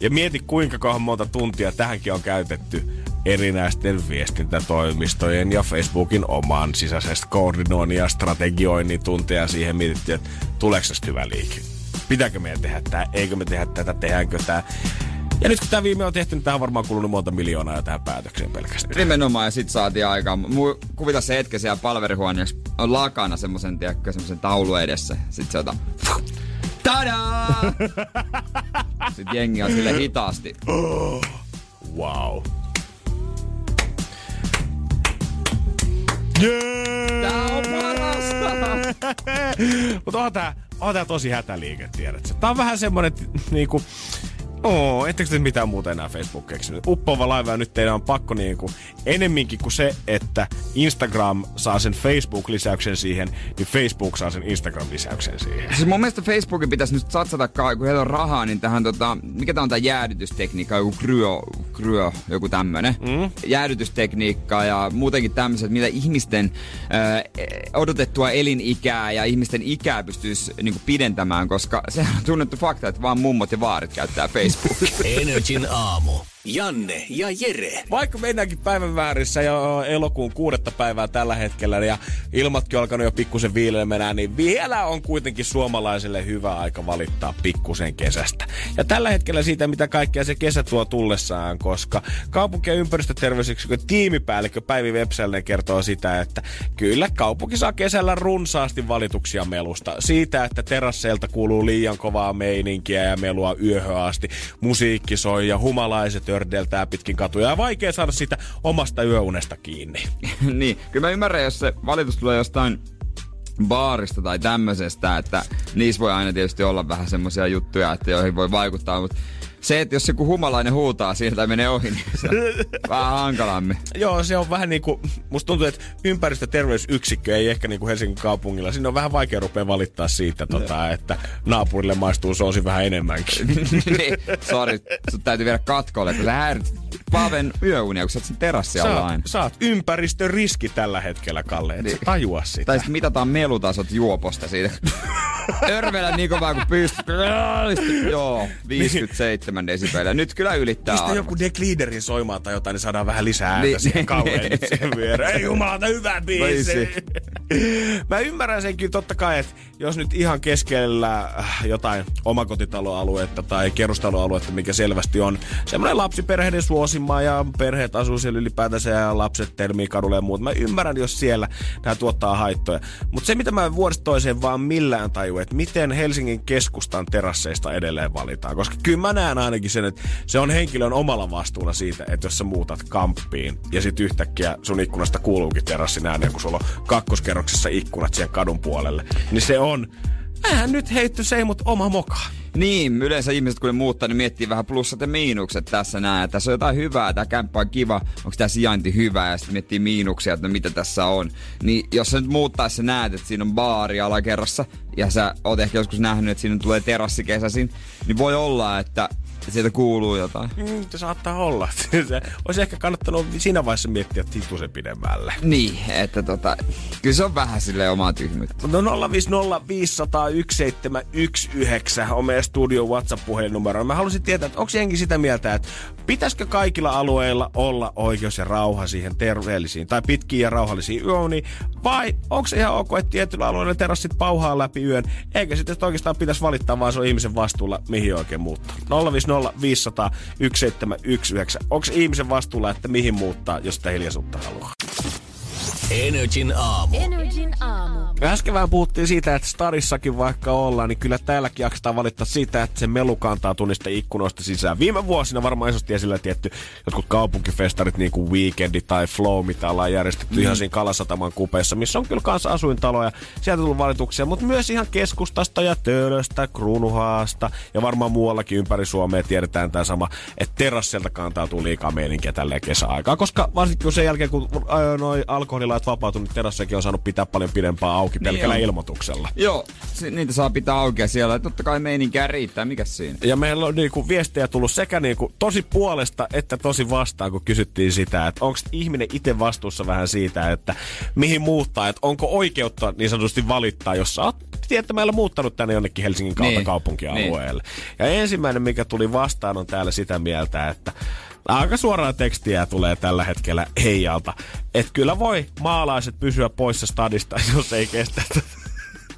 Ja mieti kuinka kauan monta tuntia tähänkin on käytetty erinäisten viestintätoimistojen ja Facebookin oman sisäisestä koordinoinnin ja strategioinnin tunteja siihen mietittiin, että tuleeko tästä hyvä liike. Pitääkö meidän tehdä tämä? Eikö me tehdä tätä? Tehdäänkö tämä? Ja nyt kun tämä viime on tehty, niin tähän on varmaan kulunut monta miljoonaa jo tähän päätökseen pelkästään. Nimenomaan, ja sit saatiin aikaan. Mu- kuvita se hetki siellä palverihuoneessa on lakana semmosen, tiedätkö, semmosen taulu edessä. Sit se ota... Tadaa! Sitten jengi on sille hitaasti. Wow. Tää on parasta! Mutta on tää, on tää tosi hätäliike, tiedätkö? Tää on vähän semmonen niinku... Oo, ettekö te mitään muuta enää Facebook keksinyt? Uppoava laiva nyt teidän on pakko niinku enemminkin kuin se, että Instagram saa sen Facebook-lisäyksen siihen, niin Facebook saa sen Instagram-lisäyksen siihen. Siis mun mielestä Facebookin pitäisi nyt satsata, kun heillä on rahaa, niin tähän tota, mikä tää on tää jäädytystekniikka, joku kryo, kryo joku tämmönen. Mm. Jäädytystekniikka ja muutenkin tämmöiset, millä ihmisten ö, odotettua elinikää ja ihmisten ikää pystyisi niinku pidentämään, koska sehän on tunnettu fakta, että vaan mummot ja vaarit käyttää Facebookia. Energin aamu. Janne ja Jere. Vaikka mennäänkin päivän väärissä jo elokuun kuudetta päivää tällä hetkellä ja ilmatkin alkanut jo pikkusen viileämänä, niin vielä on kuitenkin suomalaiselle hyvä aika valittaa pikkusen kesästä. Ja tällä hetkellä siitä, mitä kaikkea se kesä tuo tullessaan, koska kaupunki- ja ympäristöterveysyksikön tiimipäällikkö Päivi Vepsällinen kertoo sitä, että kyllä kaupunki saa kesällä runsaasti valituksia melusta. Siitä, että terasseilta kuuluu liian kovaa meininkiä ja melua yöhön asti. Musiikki soi ja humalaiset ördeltää pitkin katuja ja vaikea saada sitä omasta yöunesta kiinni. niin, kyllä mä ymmärrän, jos se valitus tulee jostain baarista tai tämmöisestä, että niissä voi aina tietysti olla vähän semmoisia juttuja, että joihin voi vaikuttaa, mutta se, että jos joku humalainen huutaa siitä tai menee ohi, niin se on vähän hankalammin. Joo, se on vähän niinku, musta tuntuu, että ympäristöterveysyksikkö ei ehkä niinku Helsingin kaupungilla. Siinä on vähän vaikea rupea valittaa siitä, tota, että naapurille maistuu soosi vähän enemmänkin. niin, sori, sut täytyy viedä katkolle, sä häirit Paven yöunia, kun sä oot sen terassi Sä, aina. sä oot ympäristöriski tällä hetkellä, Kalle, et niin. Niin. tajua sitä. Tai sitten mitataan melutasot juoposta siitä. Örvelä niin kovaa kuin pystyt. Joo, 57 desibeliä. Nyt kyllä ylittää Pistä joku Deck Leaderin soimaan tai jotain, niin saadaan vähän lisää ääntä Niin. siihen nyt siihen viereen. Ei jumalata, hyvä biisi. Biisi. Mä ymmärrän sen kyllä totta kai, että jos nyt ihan keskellä äh, jotain omakotitaloaluetta tai kerrostaloaluetta, mikä selvästi on semmoinen lapsiperheiden suosima ja perheet asuu siellä ylipäätänsä ja lapset termii kadulle ja muut. Mä ymmärrän, jos siellä nämä tuottaa haittoja. Mutta se, mitä mä vuodesta toiseen vaan millään taju, että miten Helsingin keskustan terasseista edelleen valitaan. Koska kyllä mä näen ainakin sen, että se on henkilön omalla vastuulla siitä, että jos sä muutat kamppiin ja sit yhtäkkiä sun ikkunasta kuuluukin terassin ääni, kun sulla on kakkoskerroksessa ikkunat siihen kadun puolelle, niin se on vähän nyt heitty se mut oma moka. Niin, yleensä ihmiset kun ne muuttaa, niin miettii vähän plussat ja miinukset tässä näin. Tässä on jotain hyvää, tämä kämppä on kiva, onko tämä sijainti hyvä ja sitten miettii miinuksia, että no mitä tässä on. Niin jos sä nyt muuttaessa näet, että siinä on baari alakerrassa ja sä oot ehkä joskus nähnyt, että siinä tulee terassi kesäsin, niin voi olla, että sieltä kuuluu jotain. Mm, se saattaa olla. se olisi ehkä kannattanut siinä vaiheessa miettiä hitusen pidemmälle. Niin, että tota, kyllä se on vähän sille omaa tyhmyyttä. No 050501719 on meidän studio WhatsApp-puhelinnumero. Mä haluaisin tietää, että onko jengi sitä mieltä, että pitäisikö kaikilla alueilla olla oikeus ja rauha siihen terveellisiin tai pitkiin ja rauhallisiin yöuniin, vai onko se ihan ok, että tietyllä alueella terassit pauhaa läpi yön, eikä sitten oikeastaan pitäisi valittaa, vaan se on ihmisen vastuulla, mihin oikein muuttaa. 050501719. Onko ihmisen vastuulla, että mihin muuttaa, jos sitä hiljaisuutta haluaa? Energin aamu. Energin aamu. Äsken vähän puhuttiin siitä, että stadissakin vaikka ollaan, niin kyllä täälläkin jaksetaan valittaa siitä, että se melu kantaa tunnista ikkunoista sisään. Viime vuosina varmaan isosti esillä tietty jotkut kaupunkifestarit, niin kuin Weekendi tai Flow, mitä ollaan järjestetty mm. ihan siinä Kalasataman kupeessa, missä on kyllä kanssa asuintaloja. Sieltä tullut valituksia, mutta myös ihan keskustasta ja Töölöstä, Kruunuhaasta ja varmaan muuallakin ympäri Suomea tiedetään tämä sama, että terassilta kantautuu liikaa meininkiä tälleen kesäaikaa, koska varsinkin sen jälkeen, kun noi alkoholilait vapautunut, niin terassikin on saanut pitää paljon pidempään auki pelkällä on. ilmoituksella. Joo, niitä saa pitää auki siellä. Totta kai meininkää riittää, mikä siinä? Ja meillä on niinku viestejä tullut sekä niinku tosi puolesta että tosi vastaan, kun kysyttiin sitä, että onko ihminen itse vastuussa vähän siitä, että mihin muuttaa, että onko oikeutta niin sanotusti valittaa, jos sä oot tietämällä muuttanut tänne jonnekin Helsingin kautta Niin. kaupunkialueelle. Ja ensimmäinen, mikä tuli vastaan, on täällä sitä mieltä, että aika suoraa tekstiä tulee tällä hetkellä heijalta. Että kyllä voi maalaiset pysyä poissa stadista, jos ei kestä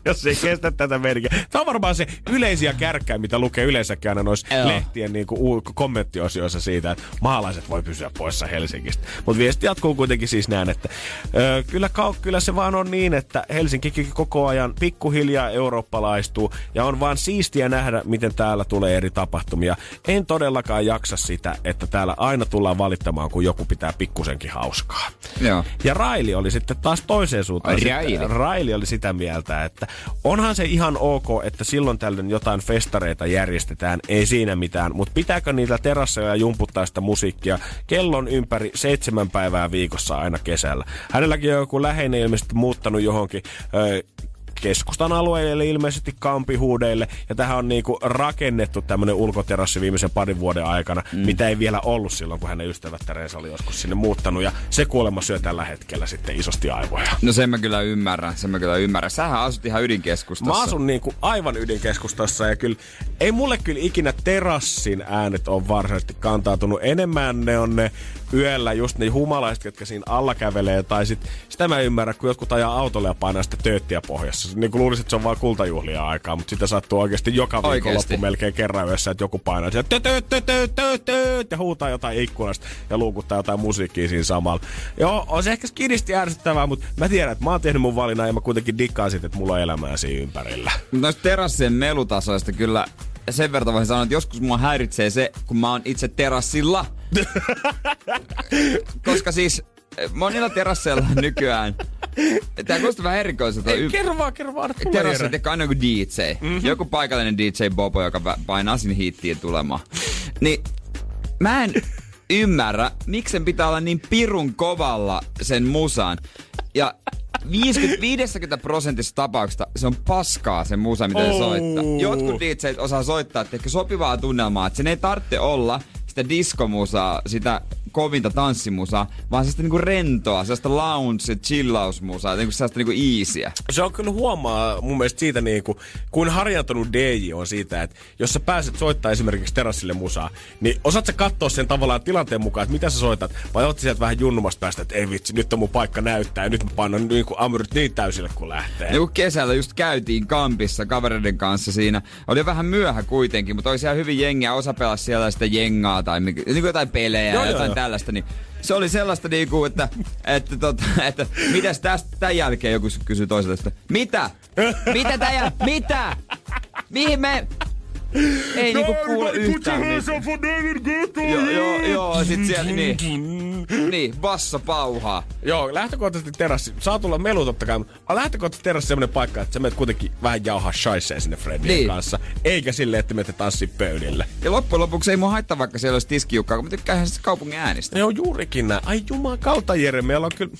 jos ei kestä tätä merkiä. Tämä on varmaan se yleisiä kärkkäin, mitä lukee yleensäkin aina noissa Joo. lehtien niin kuin, u- kommenttiosioissa siitä, että maalaiset voi pysyä poissa Helsingistä. Mutta viesti jatkuu kuitenkin siis näin, että ö, kyllä, kau- kyllä se vaan on niin, että Helsinkikin koko ajan pikkuhiljaa eurooppalaistuu ja on vaan siistiä nähdä, miten täällä tulee eri tapahtumia. En todellakaan jaksa sitä, että täällä aina tullaan valittamaan, kun joku pitää pikkusenkin hauskaa. Joo. Ja Raili oli sitten taas toiseen suuntaan. Raili. Raili oli sitä mieltä, että onhan se ihan ok, että silloin tällöin jotain festareita järjestetään, ei siinä mitään, mutta pitääkö niillä terasseja jumputtaa sitä musiikkia kellon ympäri seitsemän päivää viikossa aina kesällä. Hänelläkin on joku läheinen ilmeisesti muuttanut johonkin ö, keskustan alueelle, ilmeisesti kampihuudeille. Ja tähän on niinku rakennettu tämmönen ulkoterassi viimeisen parin vuoden aikana, mm. mitä ei vielä ollut silloin, kun hänen ystävättärensä oli joskus sinne muuttanut. Ja se kuulemma syö tällä hetkellä sitten isosti aivoja. No sen mä kyllä ymmärrän, sen mä kyllä ymmärrän. Sähän asut ihan ydinkeskustassa. Mä asun niinku aivan ydinkeskustassa ja kyllä ei mulle kyllä ikinä terassin äänet on varsinaisesti kantautunut. Enemmän ne on ne yöllä just ne humalaiset, jotka siinä alla kävelee. Tai sit, sitä mä ymmärrän, kun jotkut ajaa autolle ja painaa sitä tööttiä pohjassa. Niin kuin luulisin, että se on vaan kultajuhlia aikaa, mutta sitä sattuu oikeasti joka viikonloppu melkein kerran yössä, että joku painaa sieltä ja huutaa jotain ikkunasta ja luukuttaa jotain musiikkia siinä samalla. Joo, on se ehkä skinisti ärsyttävää, mutta mä tiedän, että mä oon tehnyt mun valinnan ja mä kuitenkin dikkaan siitä, että mulla on elämää siinä ympärillä. Noista terassien melutasoista kyllä sen verran voisin sanoa, että joskus mua häiritsee se, kun mä oon itse terassilla. Koska siis eh, monilla terasseilla nykyään, tää kuulostaa vähän erikoiselta. Ei, kerro vaan, kerro vaan. Jere. tekee aina joku DJ. Mm-hmm. Joku paikallinen DJ Bobo, joka painaa sinne hittiin tulemaan. Niin mä en ymmärrä, miksi sen pitää olla niin pirun kovalla sen musan. Ja 50, 50 prosentissa tapauksista se on paskaa se musa, mitä se Oh. soittaa. Jotkut DJt osaa soittaa ehkä sopivaa tunnelmaa, että sen ei tarvitse olla sitä diskomusaa, sitä kovinta tanssimusaa, vaan sellaista niinku rentoa, sellaista lounge, chillausmusaa, niinku sellaista niinku easyä. Se on kyllä huomaa mun mielestä siitä, niin kuin, kuin harjantunut DJ on siitä, että jos sä pääset soittaa esimerkiksi terassille musaa, niin osaat sä katsoa sen tavallaan tilanteen mukaan, että mitä sä soitat, vai oot sieltä vähän junnumasta päästä, että ei vitsi, nyt on mun paikka näyttää, ja nyt mä painan niin kuin amyrit niin täysille kun lähtee. Ja kun kesällä just käytiin kampissa kavereiden kanssa siinä, oli vähän myöhä kuitenkin, mutta oli siellä hyvin jengiä, osa pelasi siellä sitä jengaa tai mikä- niin kuin jotain pelejä Joo, ja jotain joo. tällaista, niin se oli sellaista niinku, että, että, tota, että mitäs tästä tämän jälkeen joku kysyi toiselta, että mitä? Mitä tämän jäl- Mitä? Mihin me... Ei niinku kuule yhtään mitään. Joo, joo, joo, sit siellä, niin, niin, basso pauhaa. Joo, lähtökohtaisesti terassi, saa tulla melu totta kai, mutta lähtökohtaisesti terassi semmonen paikka, että sä menet kuitenkin vähän jauhaa shaiseen sinne Fredin Niin. kanssa, eikä silleen, että menette tanssiin pöydille. Ja loppujen lopuksi ei mua haittaa, vaikka siellä olisi tiskijukkaa, kun mä tykkään sitä kaupungin äänistä. Ne on juurikin näin. Ai juman kautta Jere, meillä on kyllä...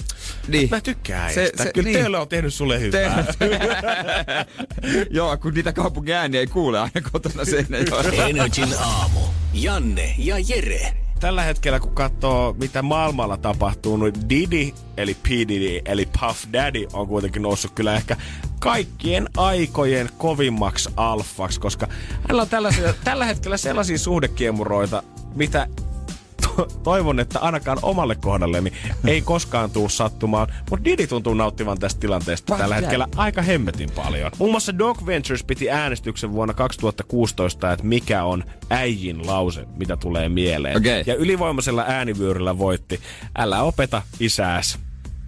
Niin. Mä tykkään Se- se- Kyllä niin. teille on tehnyt sulle hyvää. Joo, kun niitä kaupungin ääniä ei kuule aina kotona Seinäjoella. Energin aamu. Janne ja Jere. Tällä hetkellä, kun katsoo, mitä maailmalla tapahtuu, niin Didi, eli P. Diddy, eli Puff Daddy, on kuitenkin noussut kyllä ehkä kaikkien aikojen kovimmaksi alfaksi, koska hänellä on tällä hetkellä sellaisia suhdekiemuroita, mitä toivon, että ainakaan omalle kohdalleni ei koskaan tuu sattumaan, mutta Didi tuntuu nauttivan tästä tilanteesta Puff tällä Daddy. hetkellä aika hemmetin paljon. Muun muassa Dog Ventures piti äänestyksen vuonna 2016, että mikä on äijin lause, mitä tulee mieleen. Okei. Ja ylivoimaisella äänivyöryllä voitti, älä opeta isääs.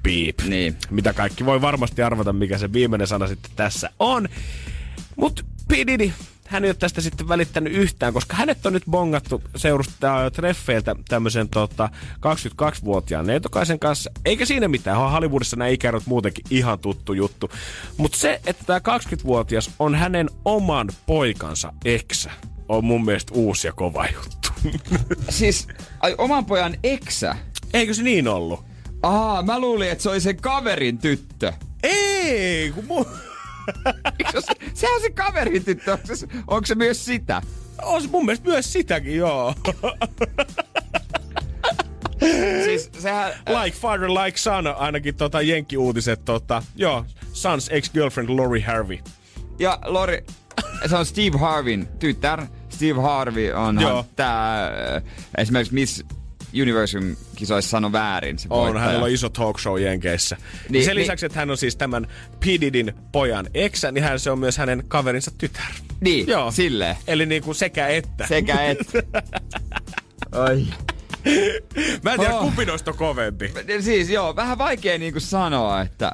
Beep. Niin. Mitä kaikki voi varmasti arvata, mikä se viimeinen sana sitten tässä on. Mut P. Hän ei ole tästä sitten välittänyt yhtään, koska hänet on nyt bongattu seurustaa treffeiltä tämmöisen tota, 22-vuotiaan neitokaisen kanssa. Eikä siinä mitään, on Hollywoodissa nämä ikärot muutenkin ihan tuttu juttu. Mutta se, että tämä 20-vuotias on hänen oman poikansa eksä, on mun mielestä uusi ja kova juttu. Siis, ai, oman pojan eksä? Eikö se niin ollut? Aa, mä luulin, että se oli sen kaverin tyttö. Ei, kun mu- Eikö se, sehän on se kaverin tyttö. Onko se, onko se myös sitä? on se mun mielestä myös sitäkin, joo. Siis sehän... like father, like son, ainakin tota Jenkki-uutiset, tota, joo, Sons ex-girlfriend Lori Harvey. Ja Lori, se on Steve Harvin tytär. Steve Harvey on tää, äh, esimerkiksi Miss Universum kisoissa sano väärin. Se On, voittaja. hänellä on iso talk show Jenkeissä. Niin, Niin, Sen niin- lisäksi, että hän on siis tämän P. Didin pojan eksä, niin hän se on myös hänen kaverinsa tytär. Niin, Joo. silleen. Eli niin kuin sekä että. Sekä et. Ai. Mä en tiedä, Oh. kumpi noista on kovempi. Siis joo, vähän vaikea niinku sanoa, että,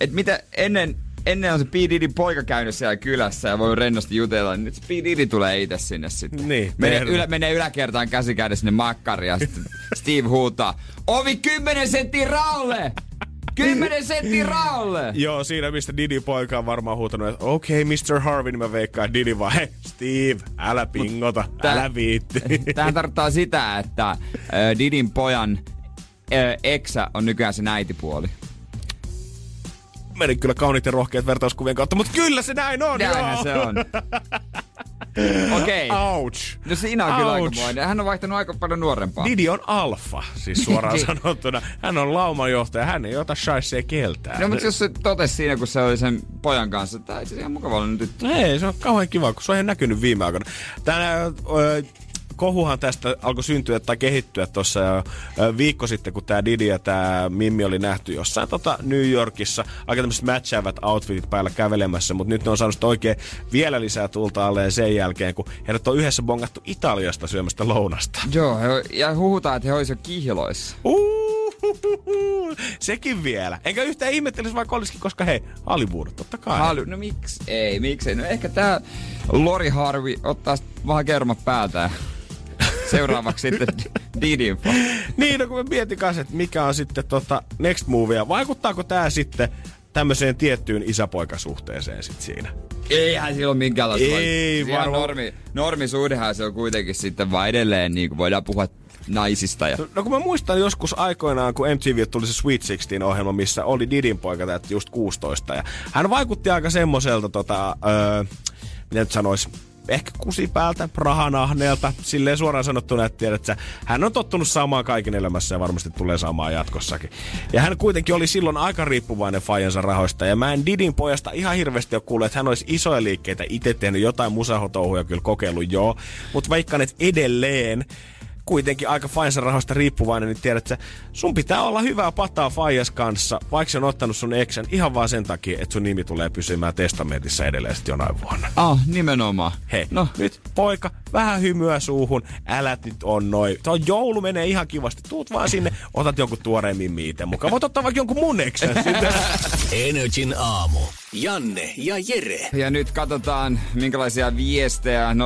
että mitä ennen, ennen on se P. Poika käynyt siellä kylässä ja voi rennosti jutella, niin nyt se P. Tulee itse sinne sitten. Niin, menee, ylä, menee yläkertaan käsi kädessä sinne makkariin ja sitten Steve huutaa, ovi 10 senttiä raulle! 10 senttiä raulle! Joo, siinä mistä Didi poika on varmaan huutanut, että okei, okay, Mr. Harvey, niin mä veikkaan, Didi vaan, hei, Steve, älä pingota, tää- älä viitti. Tähän tarkoittaa sitä, että äh, Didin pojan äh, eksä on nykyään se äitipuoli. Meni kyllä kauniit ja rohkeat vertauskuvien kautta, mutta kyllä se näin on, Näinhän joo. se on. Okei. Ouch. No siinä on kyllä Ouch. aikamoinen. Hän on vaihtanut aika paljon nuorempaa. Didi on alfa, siis suoraan Niin. sanottuna. Hän on laumanjohtaja, hän ei ota shaisee keltään. No mutta jos se totesi siinä, kun se oli sen pojan kanssa, että itse asiassa ihan mukava ollut tyttö. Ei, se on kauhean kiva, kun se on ihan näkynyt viime aikoina. Tänä, kohuhan tästä alkoi syntyä tai kehittyä tuossa jo ö, viikko sitten, kun tämä Didi ja tämä Mimmi oli nähty jossain tota New Yorkissa. Aika tämmöiset matchaavat outfitit päällä kävelemässä, mutta nyt ne on saanut oikein vielä lisää tulta alleen sen jälkeen, kun heidät on yhdessä bongattu Italiasta syömästä lounasta. Joo, ja huhutaan, että he olisivat jo kihloissa. Sekin vielä. Enkä yhtään ihmettelisi vaikka olisikin, koska hei, Hollywood, totta kai. Halu, no miksi? Ei, miksei. No ehkä tää Lori Harvey ottaa vähän kermat päältä ja seuraavaksi sitten Didin. Niin, no kun mä mietin kanssa, että mikä on sitten tota next movea. Vaikuttaako tää sitten tämmöiseen tiettyyn isäpoikasuhteeseen sit siinä? Eihän sillä ole minkäänlaista Ei. Ihan varmaan. Normi, normisuhdehan se on kuitenkin sitten vaan edelleen, niin kuin voidaan puhua naisista. Ja... No kun mä muistan joskus aikoinaan, kun MTV tuli se Sweet 16-ohjelma, missä oli Didin poika täytti just 16. Ja hän vaikutti aika semmoiselta, tota, öö, mitä nyt sanois, ehkä kusipäältä, rahanahneelta, silleen suoraan sanottuna, että tiedät sä, hän on tottunut saamaan kaiken elämässä ja varmasti tulee saamaan jatkossakin. Ja hän kuitenkin oli silloin aika riippuvainen fajansa rahoista, ja mä en Didin pojasta ihan hirveästi ole kuullut, että hän olisi isoja liikkeitä itse tehnyt, jotain musahotouhuja kyllä kokeillut joo, mutta veikkaan, että edelleen kuitenkin aika Fajansa rahoista riippuvainen, niin tiedät, että sun pitää olla hyvää pataa Fajas kanssa, vaikka se on ottanut sun eksän ihan vaan sen takia, että sun nimi tulee pysymään testamentissa edelleen sitten jonain vuonna. Ah, nimenomaan. Hei, No, nyt poika, vähän hymyä suuhun, älä nyt on noin. Tuo joulu menee ihan kivasti. Tuut vaan sinne, otat jonkun tuoreen mimmi itse mukaan. Voit ottaa vaikka jonkun mun eksän sitten. Energin aamu. Janne ja Jere. Ja nyt katsotaan, minkälaisia viestejä 050501719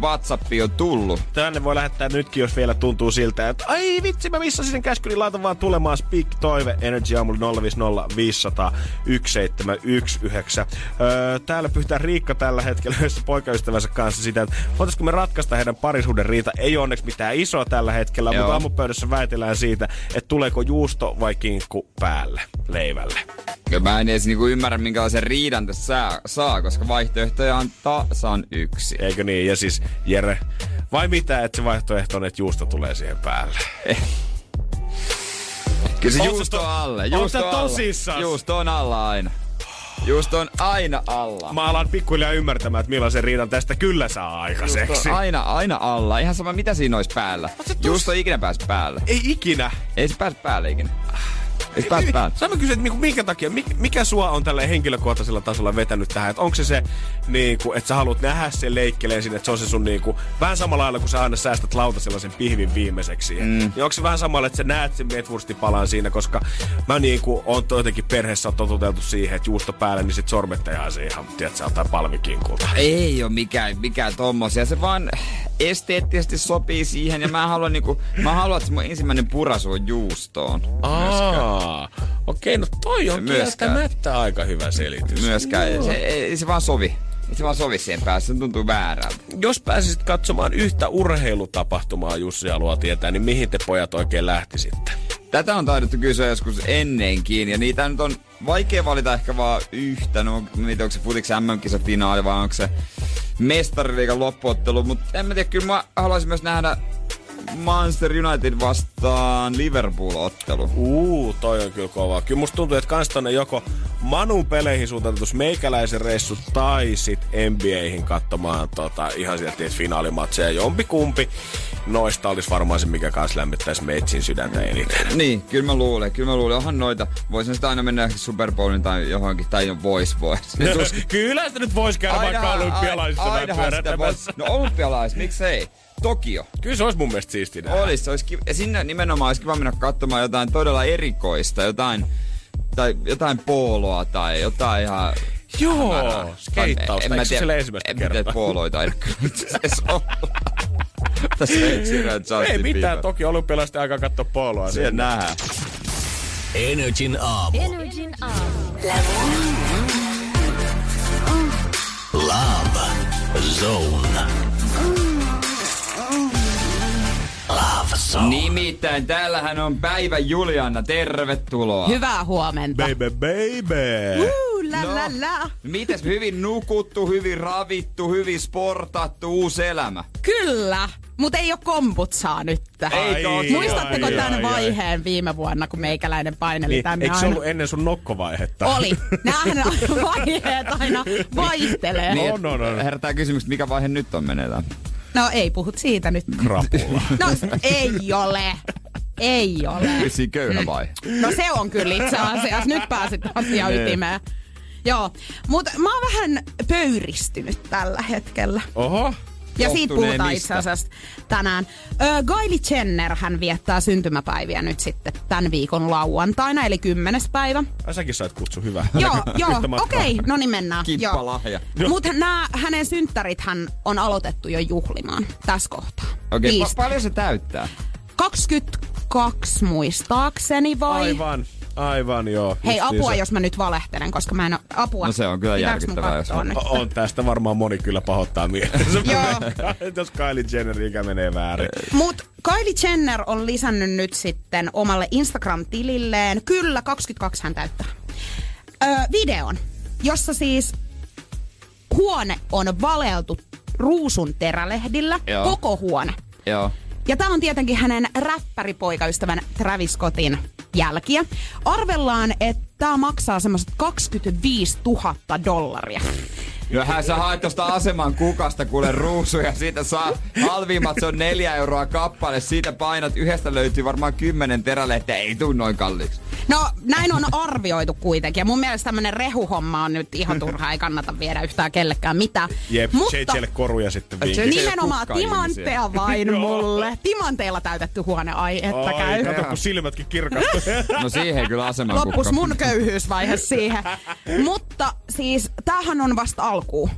WhatsAppi on tullut. Tänne voi lähettää nytkin, jos vielä tuntuu siltä, että ai vitsi, mä missasin sen käskyn, niin laita vaan tulemaan Speak Toive Energy aamulla 050 500 1719. Öö, täällä pyhtää Riikka tällä hetkellä yhdessä poikaystävänsä kanssa sitä, että voitaisiko me ratkaista heidän parisuuden riita. Ei ole onneksi mitään isoa tällä hetkellä, Joo. mutta aamupöydässä väitellään siitä, että tuleeko juusto vai kinkku päälle leivälle. Ja mä en edes niinku ymmärrä, minkälaisen riidan tässä saa, saa, koska vaihtoehtoja on tasan yksi. Eikö niin? Ja siis Jere, vai mitä, että se vaihtoehto on, että juusto tulee siihen päälle? Kyllä se juusto to- on alle. Juusto on alla. tosissas? Juusto on alla aina. Juusto on aina alla. Mä alan pikkuhiljaa ymmärtämään, että millaisen riidan tästä kyllä saa aikaiseksi. Juusto on aina, aina alla. Ihan sama mitä siinä olisi päällä. tos- Juusto ei ikinä pääse päälle. Ei ikinä. Ei se pääse päälle ikinä. Ei pääs päät. Sä mä kysyn, että niinku minkä takia, mikä, sua on tällä henkilökohtaisella tasolla vetänyt tähän? Että onko se se, niinku, että sä haluat nähdä sen leikkeleen sinne, että se on se sun niinku, vähän samalla lailla, kun sä aina säästät lautasella sen pihvin viimeiseksi. Mm. Niin onko se vähän samalla, että sä näet sen metwurstipalan siinä, koska mä niinku on jotenkin perheessä on totuteltu siihen, että juusto päälle, niin sit sormet tehdään se ihan, tiedätkö, jotain palmikinkulta. Ei ole mikään, mikään tommosia. Se vaan esteettisesti sopii siihen ja mä haluan niinku, mä haluan, että mun ensimmäinen purasu on juustoon. Aa, okei, no toi on Myöskään. kieltämättä aika hyvä selitys. Myöskään, se, ei, se vaan sovi. Ei se vaan sovi siihen päässä, se tuntuu väärältä. Jos pääsisit katsomaan yhtä urheilutapahtumaa Jussi haluaa tietää, niin mihin te pojat oikein lähtisitte? Tätä on taidettu kysyä joskus ennenkin, ja niitä nyt on vaikea valita ehkä vaan yhtä. No, niitä onko se futiksi MM-kisafinaali vai onko se mestariliigan loppuottelu, mutta en mä tiedä, kyllä mä haluaisin myös nähdä Manchester United vastaan Liverpool-ottelu. Uu, toi on kyllä kova. Kyllä musta tuntuu, että kans tonne joko Manun peleihin suuntautus meikäläisen reissu tai sit NBAihin katsomaan tota, ihan sieltä niitä finaalimatseja. Jompi kumpi noista olisi varmaan se, mikä kanssa lämmittäisi meitsin sydäntä eniten. Niin, kyllä mä luulen, kyllä mä luulen. Onhan noita. Voisin sitä aina mennä Super Bowlin tai johonkin, tai jo Voice Voice. kyllä sitä nyt voisi käydä vaikka olympialaisissa ainahan sitä vois. No olympialais, miksei? Tokio. Kyllä se olisi mun mielestä siistiä. nähdä. Olisi, se olisi kiva. Ja sinne nimenomaan olisi kiva mennä katsomaan jotain todella erikoista, jotain, tai jotain pooloa tai jotain ihan... Joo, hämärää. skeittausta. En mä Eikö se ensimmäistä en mä tiedä kertaa? pooloita ei asiassa olla. Tässä ei Justin Ei mitään, Bieber. toki olympialaisten aikaa katsoa poloa. Siellä nähdään. Energin aamu. Energin aamu. Love Zone. Zone. Nimittäin täällähän on Päivä Juliana, tervetuloa. Hyvää huomenta. Baby, baby. Uh, la, No. la, la. Mites hyvin nukuttu, hyvin ravittu, hyvin sportattu, uusi elämä? Kyllä, mutta ei ole kombutsaa nyt. Eikö oo? Muistatteko ai, tämän ai, vaiheen viime vuonna, kun meikäläinen paineli Niin, tänne eikö se aina? ollut ennen sun nokkovaihetta? Oli. Nämähän vaiheet aina vaihtelee. Niin, On, on, on. Herätää kysymys, mikä vaihe nyt on meneillään? No ei puhut siitä nyt. Krapula. No ei ole. Ei ole. Vissiin köyhä vaihe. No se on kyllä itse asiassa. Nyt pääsit asiaan ytimeen. Joo, mutta mä oon vähän pöyristynyt tällä hetkellä. Oho. Ja siitä puhutaan itse asiassa tänään. Ö, Kylie Jenner hän viettää syntymäpäiviä nyt sitten tämän viikon lauantaina, eli kymmenes päivä. Ai säkin sait kutsu, hyvä. joo, joo, okei, no niin mennään. Kimppalahja. Mutta nämä hänen synttärit hän on aloitettu jo juhlimaan tässä kohtaa. Okei, okay, pa- paljon se täyttää? 22 muistaakseni vai? Aivan, aivan joo. Hei, apua, jos mä nyt valehtelen, koska mä en oo apua. No se on kyllä Pitääks järkyttävää, jos on- nyt? On tästä varmaan moni kyllä pahoittaa mielensä. Joo. jos Kylie Jenner ikä menee väärin. Mut Kylie Jenner on lisännyt nyt sitten omalle Instagram-tililleen, kyllä 22 hän täyttää, öö, videon, jossa siis huone on valeltu ruusun terälehdillä, Joo. koko huone. Joo. Ja tämä on tietenkin hänen räppäripoikaystävän Travis Scottin jälkiä. Arvellaan, että tämä maksaa semmoiset 25 000 dollaria. Johän sä haet tosta aseman kukasta kuule ruusuja, siitä saa halvimmat, se on neljä euroa kappale, siitä painat, yhdestä löytyy varmaan kymmenen terälehteä, ei tuu noin kalliiksi. No, näin on arvioitu kuitenkin. Ja mun mielestä tämmönen rehuhomma on nyt ihan turha, ei kannata viedä yhtään kellekään mitään. Jep, Mutta koruja sitten JJ vinkiksi. nimenomaan kukka timantteja vain mulle. Timanteilla täytetty huone, ai että Ai, käy. kato kun silmätkin kirkastuu. No siihen kyllä aseman Loppus kukka. mun köyhyysvaihe siihen. Mutta siis tämähän on vasta alkuun.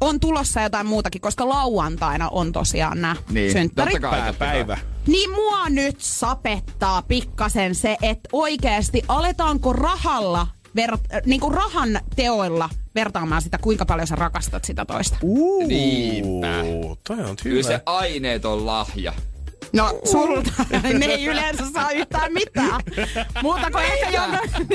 On tulossa jotain muutakin, koska lauantaina on tosiaan nämä Niin, synttärit. totta kai. Päivä. Niin mua nyt sapettaa pikkasen se, että oikeasti aletaanko rahalla, ver- niin kuin rahan teoilla vertaamaan sitä, kuinka paljon sä rakastat sitä toista. Uh, Niinpä. Toi on Kyllä hyvä. se aineeton lahja. No sulta ne ei yleensä saa yhtään mitään. Muuta kuin ehkä jonkun...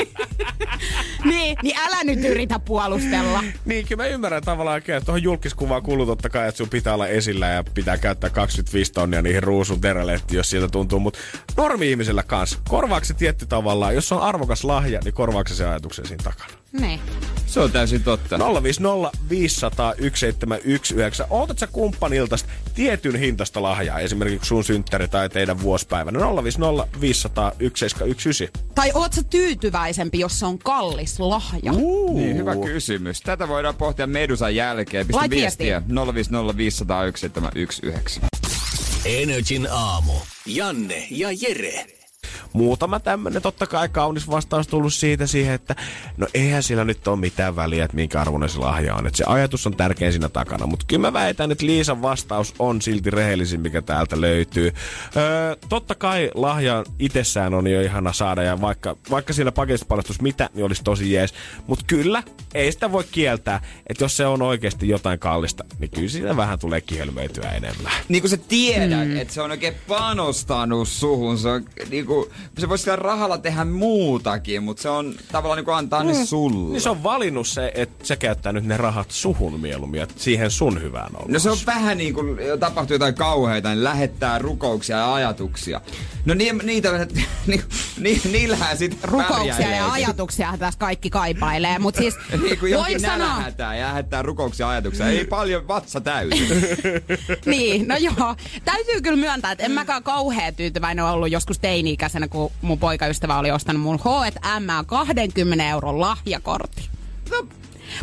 niin, niin älä nyt yritä puolustella. Niin, kyllä mä ymmärrän tavallaan, että tuohon julkiskuvaan kuuluu totta kai, että sun pitää olla esillä ja pitää käyttää 25 tonnia niihin ruusun terälehtiin, jos siltä tuntuu. Mutta normi-ihmisellä kanssa, korvaako se tietty tavallaan, jos on arvokas lahja, niin korvaako se se ajatuksen siinä takana? Niin. Se on täysin totta. 050 500 1719. Ootat sä kumppanilta tietyn hintasta lahjaa, esimerkiksi sun synttäri tai teidän vuosipäivänä? 050 500 1719. Tai oot sä tyytyväisempi, jos se on kallis lahja? Uh. Niin, hyvä kysymys. Tätä voidaan pohtia Medusan jälkeen. Pistä Lait viestiä 050 500 1719. Energin aamu. Janne ja Jere. Muutama tämmönen totta kai kaunis vastaus tullut siitä siihen, että no eihän sillä nyt ole mitään väliä, että minkä arvoinen se lahja on. Että se ajatus on tärkein siinä takana. Mutta kyllä mä väitän, että Liisan vastaus on silti rehellisin, mikä täältä löytyy. Öö, totta kai lahja itsessään on jo ihana saada ja vaikka, vaikka siellä paketissa paljastus mitä, niin olisi tosi jees. Mutta kyllä, ei sitä voi kieltää, että jos se on oikeasti jotain kallista, niin kyllä siinä vähän tulee kihelmöityä enemmän. Niin kuin sä tiedät, mm. että se on oikein panostanut suhun. Se, on, niin kuin, se voisi sillä rahalla tehdä muutakin, mutta se on tavallaan niin kuin antaa mm. ne sulle. Niin se on valinnut se, että se käyttää nyt ne rahat suhun mieluummin ja siihen sun hyvään on. No se on vähän niin kuin tapahtuu jotain kauheita, niin lähettää rukouksia ja ajatuksia. No ni, niitä, ni, ni, niillähän sitten Rukouksia ja ajatuksia tässä kaikki kaipailee, mutta siis niin kuin voin sanoa... Lähettää ja lähettää rukouksia ja ajatuksia. Ei paljon vatsa täysin. niin, no joo. Täytyy kyllä myöntää, että en mäkään kauhean tyytyväinen ollut joskus teini-ikäisenä, kun mun poikaystävä oli ostanut mun H&M 20 euron lahjakortti. No,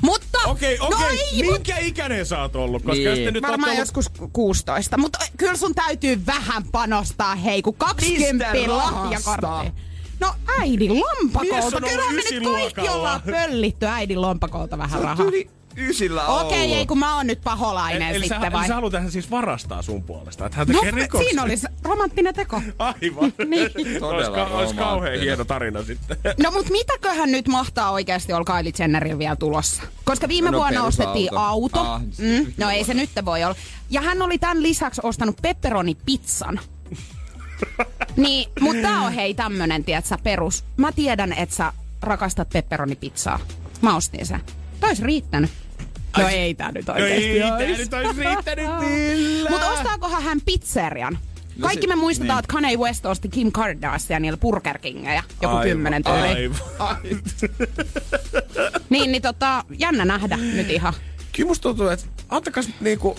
mutta... Okei, no okei. ei, Minkä mut... ikäinen sä oot ollut? Koska niin. nyt Varmaan ollut... joskus 16. Mutta kyllä sun täytyy vähän panostaa, hei, kun 20 lahjakortti. No äidin lompakolta. Kyllä me nyt kaikki ollaan pöllitty äidin lompakolta vähän rahaa. Yli ysillä Okei, okay, ei kun mä oon nyt paholainen eli sitten sä, vai? Eli sä haluat hän siis varastaa sun puolesta, että hän tekee no, rikoksia. siinä olisi romanttinen teko. Aivan. niin. olisi, olisi kauhean hieno tarina sitten. No mut mitäköhän nyt mahtaa oikeasti olla Kylie Jennerin vielä tulossa? Koska viime No, vuonna ostettiin auto. Ah, mm, no ei se nyt voi olla. Ja hän oli tämän lisäksi ostanut pepperoni pizzan. niin, mutta tää on hei tämmönen, tiedätkö, perus. Mä tiedän, että sä rakastat pepperonipizzaa. Mä ostin sen. Tois riittänyt. No Ai, ei tää nyt No oikeesti ei, tää nyt olisi riittänyt millään. Mutta ostaakohan hän pizzerian? No Kaikki se- me muistetaan, niin. että Kanye West osti Kim Kardashianilla Burger Kingejä. Joku Aivan, kymmenen tyyli. aivan. Niin, niin tota, jännä nähdä nyt ihan. Kyllä musta tuntuu, että antakas niinku...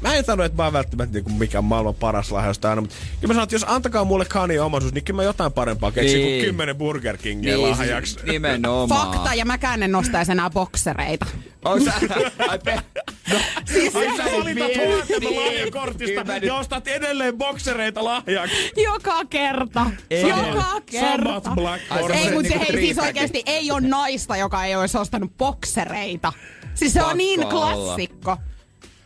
Mä en sano, että mä oon välttämättä niinku mikään maailman paras lahjoista aina, mutta kyllä mä sanon, että jos antakaa mulle Kanye omaisuus, niin kyllä mä jotain parempaa keksin Niin. kuin kymmenen Burger Kingia Niin, lahjaksi. siis nimenomaan. Fakta, ja mäkään en ostaisi enää boksereita. Onko sä... Ai pe... No, siis Ai sä valitat Niin. lahjakortista Kyllä mä nyt- ja ostat edelleen boksereita lahjaksi. Joka kerta. Ei. Joka Samat kerta. Black Ai, Horses. Ei, mutta niinku hei, siis oikeasti ei ole naista, joka ei olisi ostanut boksereita. Siis se Pakko on niin olla.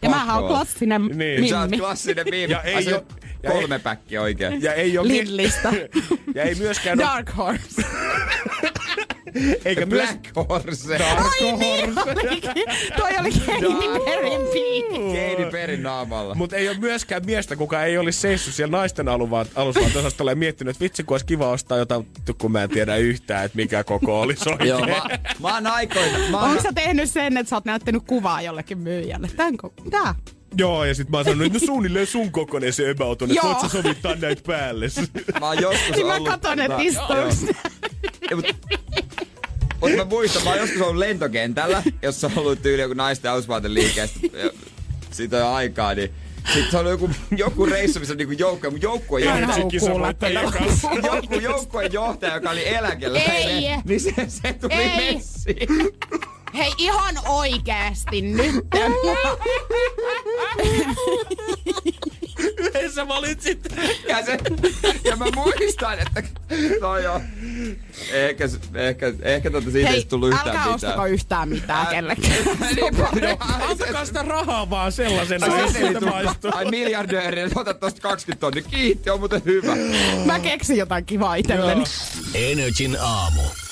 Ja mä oon klassinen Niin. Sä oot mimmi. klassinen viime. Ja ei oo- ja kolme päkkiä oikein. Ja ei ole Lidlistä. ja ei myöskään ole, Dark Horse. eikä myös, Black Horse. Ai niin olikin. Toi oli Katy Perryn. Katy Perryn naamalla. Mutta ei ole myöskään miestä, kuka ei olisi seissyt siellä naisten alusvaatteosastolla ja miettinyt, että vitsi kun olisi kiva ostaa jotain, kun mä en tiedä yhtään, että mikä koko olisi oikein. Joo, mä, mä oon aikoina... Mä oon, Onko sä tehnyt sen, että sä oot näyttänyt kuvaa jollekin myyjälle? Tän ko- Tää? Joo, ja sit mä oon sanonut, että no suunnilleen sun kokoinen se about on, että voit sä sovittaa näitä päälle. mä oon joskus Niin mä ollut... katon, että Mä- istuuks Ja, mut, mut mä muistan, mä oon joskus ollut lentokentällä, jossa on ollut tyyli joku naisten alusvaateliikeestä. ja Siitä on aikaa, niin sitten se oli joku, joku reissu, missä on niinku joukko, mun en johtaja, joku joukkueen johtaja, joka oli eläkeläinen, Ei. niin se, se tuli Ei. messiin. Hei, ihan oikeesti nyt. Yhdessä valitsit. Ja, se, ja mä muistan, että no joo. Ehkä, ehkä, ehkä tota siitä ei Hei, tullut yhtään älkää mitään. ostako yhtään mitään Ä- kellekään. niin. Antakaa sitä rahaa vaan sellaisena, Ai, jos se siltä tuli- maistuu. Ai miljardööri, ota tosta 20 tonnia. Kiitti, on muuten hyvä. Mä keksin jotain kivaa itselleni. Energin aamu.